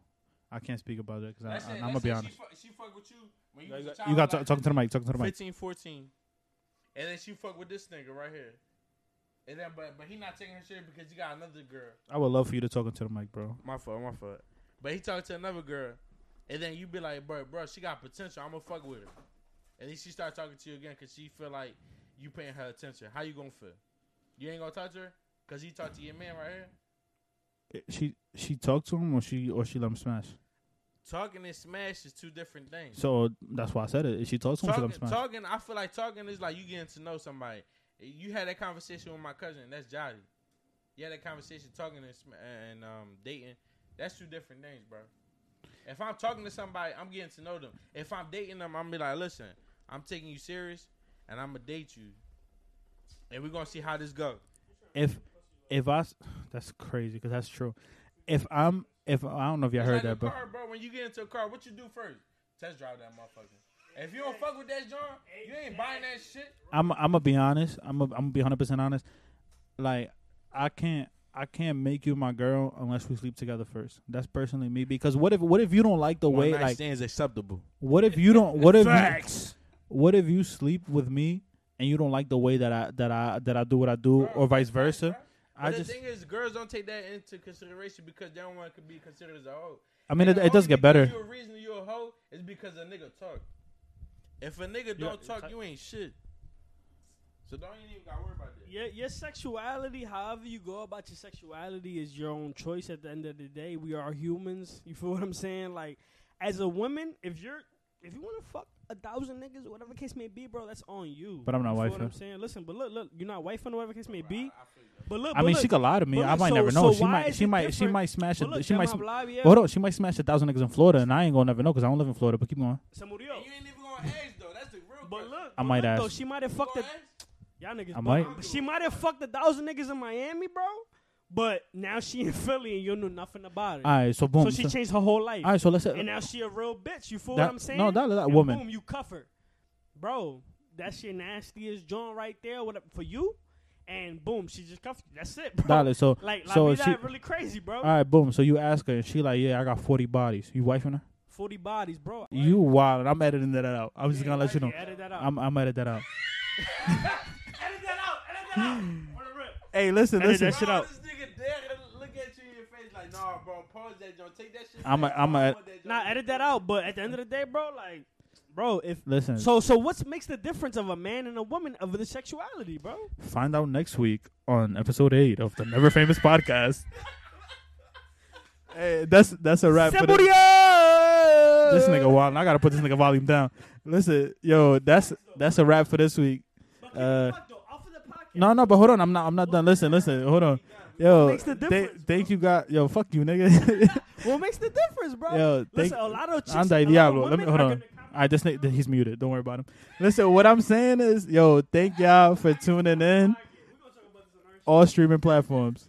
I can't speak about it because I'm gonna be say honest. she, fuck, she fucked with you when you, You was a got, child you got like to, talking to the mic. Talking to the mic. 15 14 and then she fuck with this nigga right here and then but but he not taking her shit because you got another girl I would love for you to talk into the mic, bro. my fault my fault but he talking to another girl and then you be like bro bro she got potential I'm gonna fuck with her and then she start talking to you again because she feel like you paying her attention how you gonna feel you ain't gonna touch her because he talked to your man right here She she talked to him or she or she let him smash. Talking and smash is two different things. So that's why I said it. She talks to him, she let talking, him smash. talking, I feel like talking is like you getting to know somebody. You had that conversation with my cousin. That's Jolly. You had that conversation talking and, sm- and um, dating. That's two different things, bro. If I'm talking to somebody, I'm getting to know them. If I'm dating them, I'm be like, listen, I'm taking you serious, and I'm gonna date you, and we're gonna see how this go. If if I [SIGHS] that's crazy because that's true. If I'm if I don't know if y'all It's heard like that, but car, bro. When you get into a car, what you do first? Test drive that motherfucker. If you don't fuck with that John, you ain't buying that shit. I'm I'm gonna be honest. I'm gonna, I'm gonna be 100 percent honest. Like I can't I can't make you my girl unless we sleep together first. That's personally me. Because what if what if you don't like the way One night like stands acceptable. what if you don't what if you, Facts. what if you sleep with me and you don't like the way that I that I that I do what I do or vice versa? I But just the thing is, girls don't take that into consideration because they don't want to be considered as a hoe. I mean it, it does get better. because You a reason you a hoe is because a nigga talk. If a nigga don't talk, it's- you ain't shit. So don't even gotta worry about that. Your, your sexuality, however you go about your sexuality, is your own choice. At the end of the day, we are humans. You feel what I'm saying? Like, as a woman, if you're if you want to fuck a thousand niggas, whatever case may be, bro, that's on you. But I'm not you feel wifing. What I'm saying, listen, but look, look, you're not wifing, or whatever case may be. But look, I but mean look, she could lie to me. but I might so- never know. so she might she it might she might smash but it. She might sm- Live, yeah. hold on. She might smash a thousand niggas in Florida, and I ain't gonna never know because I don't live in Florida. But keep going. Se murió. And you ain't even gonna ask though. That's the real But question. look, I but might look, though, she might have fucked gonna it. ask? Y'all niggas. I might. She might have fucked a thousand niggas in Miami, bro. But now she in Philly and you know nothing about it. All right, so boom. so she so- changed her whole life. all right, so let's say and now she a real bitch. You feel That- what I'm saying? no, that- that And woman. Boom, you cuff her, bro. That's your nastiest joint right there. What for you? And boom, she just cuffed you. That's it, bro. Dollar, [LAUGHS] so like, like so me she- that really crazy, bro. all right, boom. So you ask her, and she like, yeah, I got forty bodies. You wifing her? Forty bodies, bro. You wild. I'm editing that out. I'm just gonna let you know. Edit that out. I'm I'm edit that out. [LAUGHS] edit that out. Edit that out. [LAUGHS] For the rip. Hey, listen, Edit listen. that shit Bro, out. This nigga there gonna look at you in your face like, nah, bro, pause that, John. Take that shit. I'm a- back. I'm I a- don't want that joint. Nah, edit that out. But at the end of the day, bro, like, bro, if Listen. so, so what makes the difference of a man and a woman of the sexuality, bro? Find out next week on episode eight of the Never Famous podcast. [LAUGHS] hey, that's that's a wrap. For this, this nigga wild. I gotta put this nigga volume down. Listen, yo, that's that's a wrap for this week. Uh, No, no, but hold on. I'm not. I'm not done. Listen, listen. Hold on. Yo, makes the th- difference, thank you, God. Yo, fuck you, nigga. [LAUGHS] What makes the difference, bro? Yo, thank- Listen, a lot of chicks, lot Diablo. Let me hold on. All right, this he's muted. Don't worry about him. Listen, what I'm saying is, yo, thank y'all for tuning in. All streaming platforms.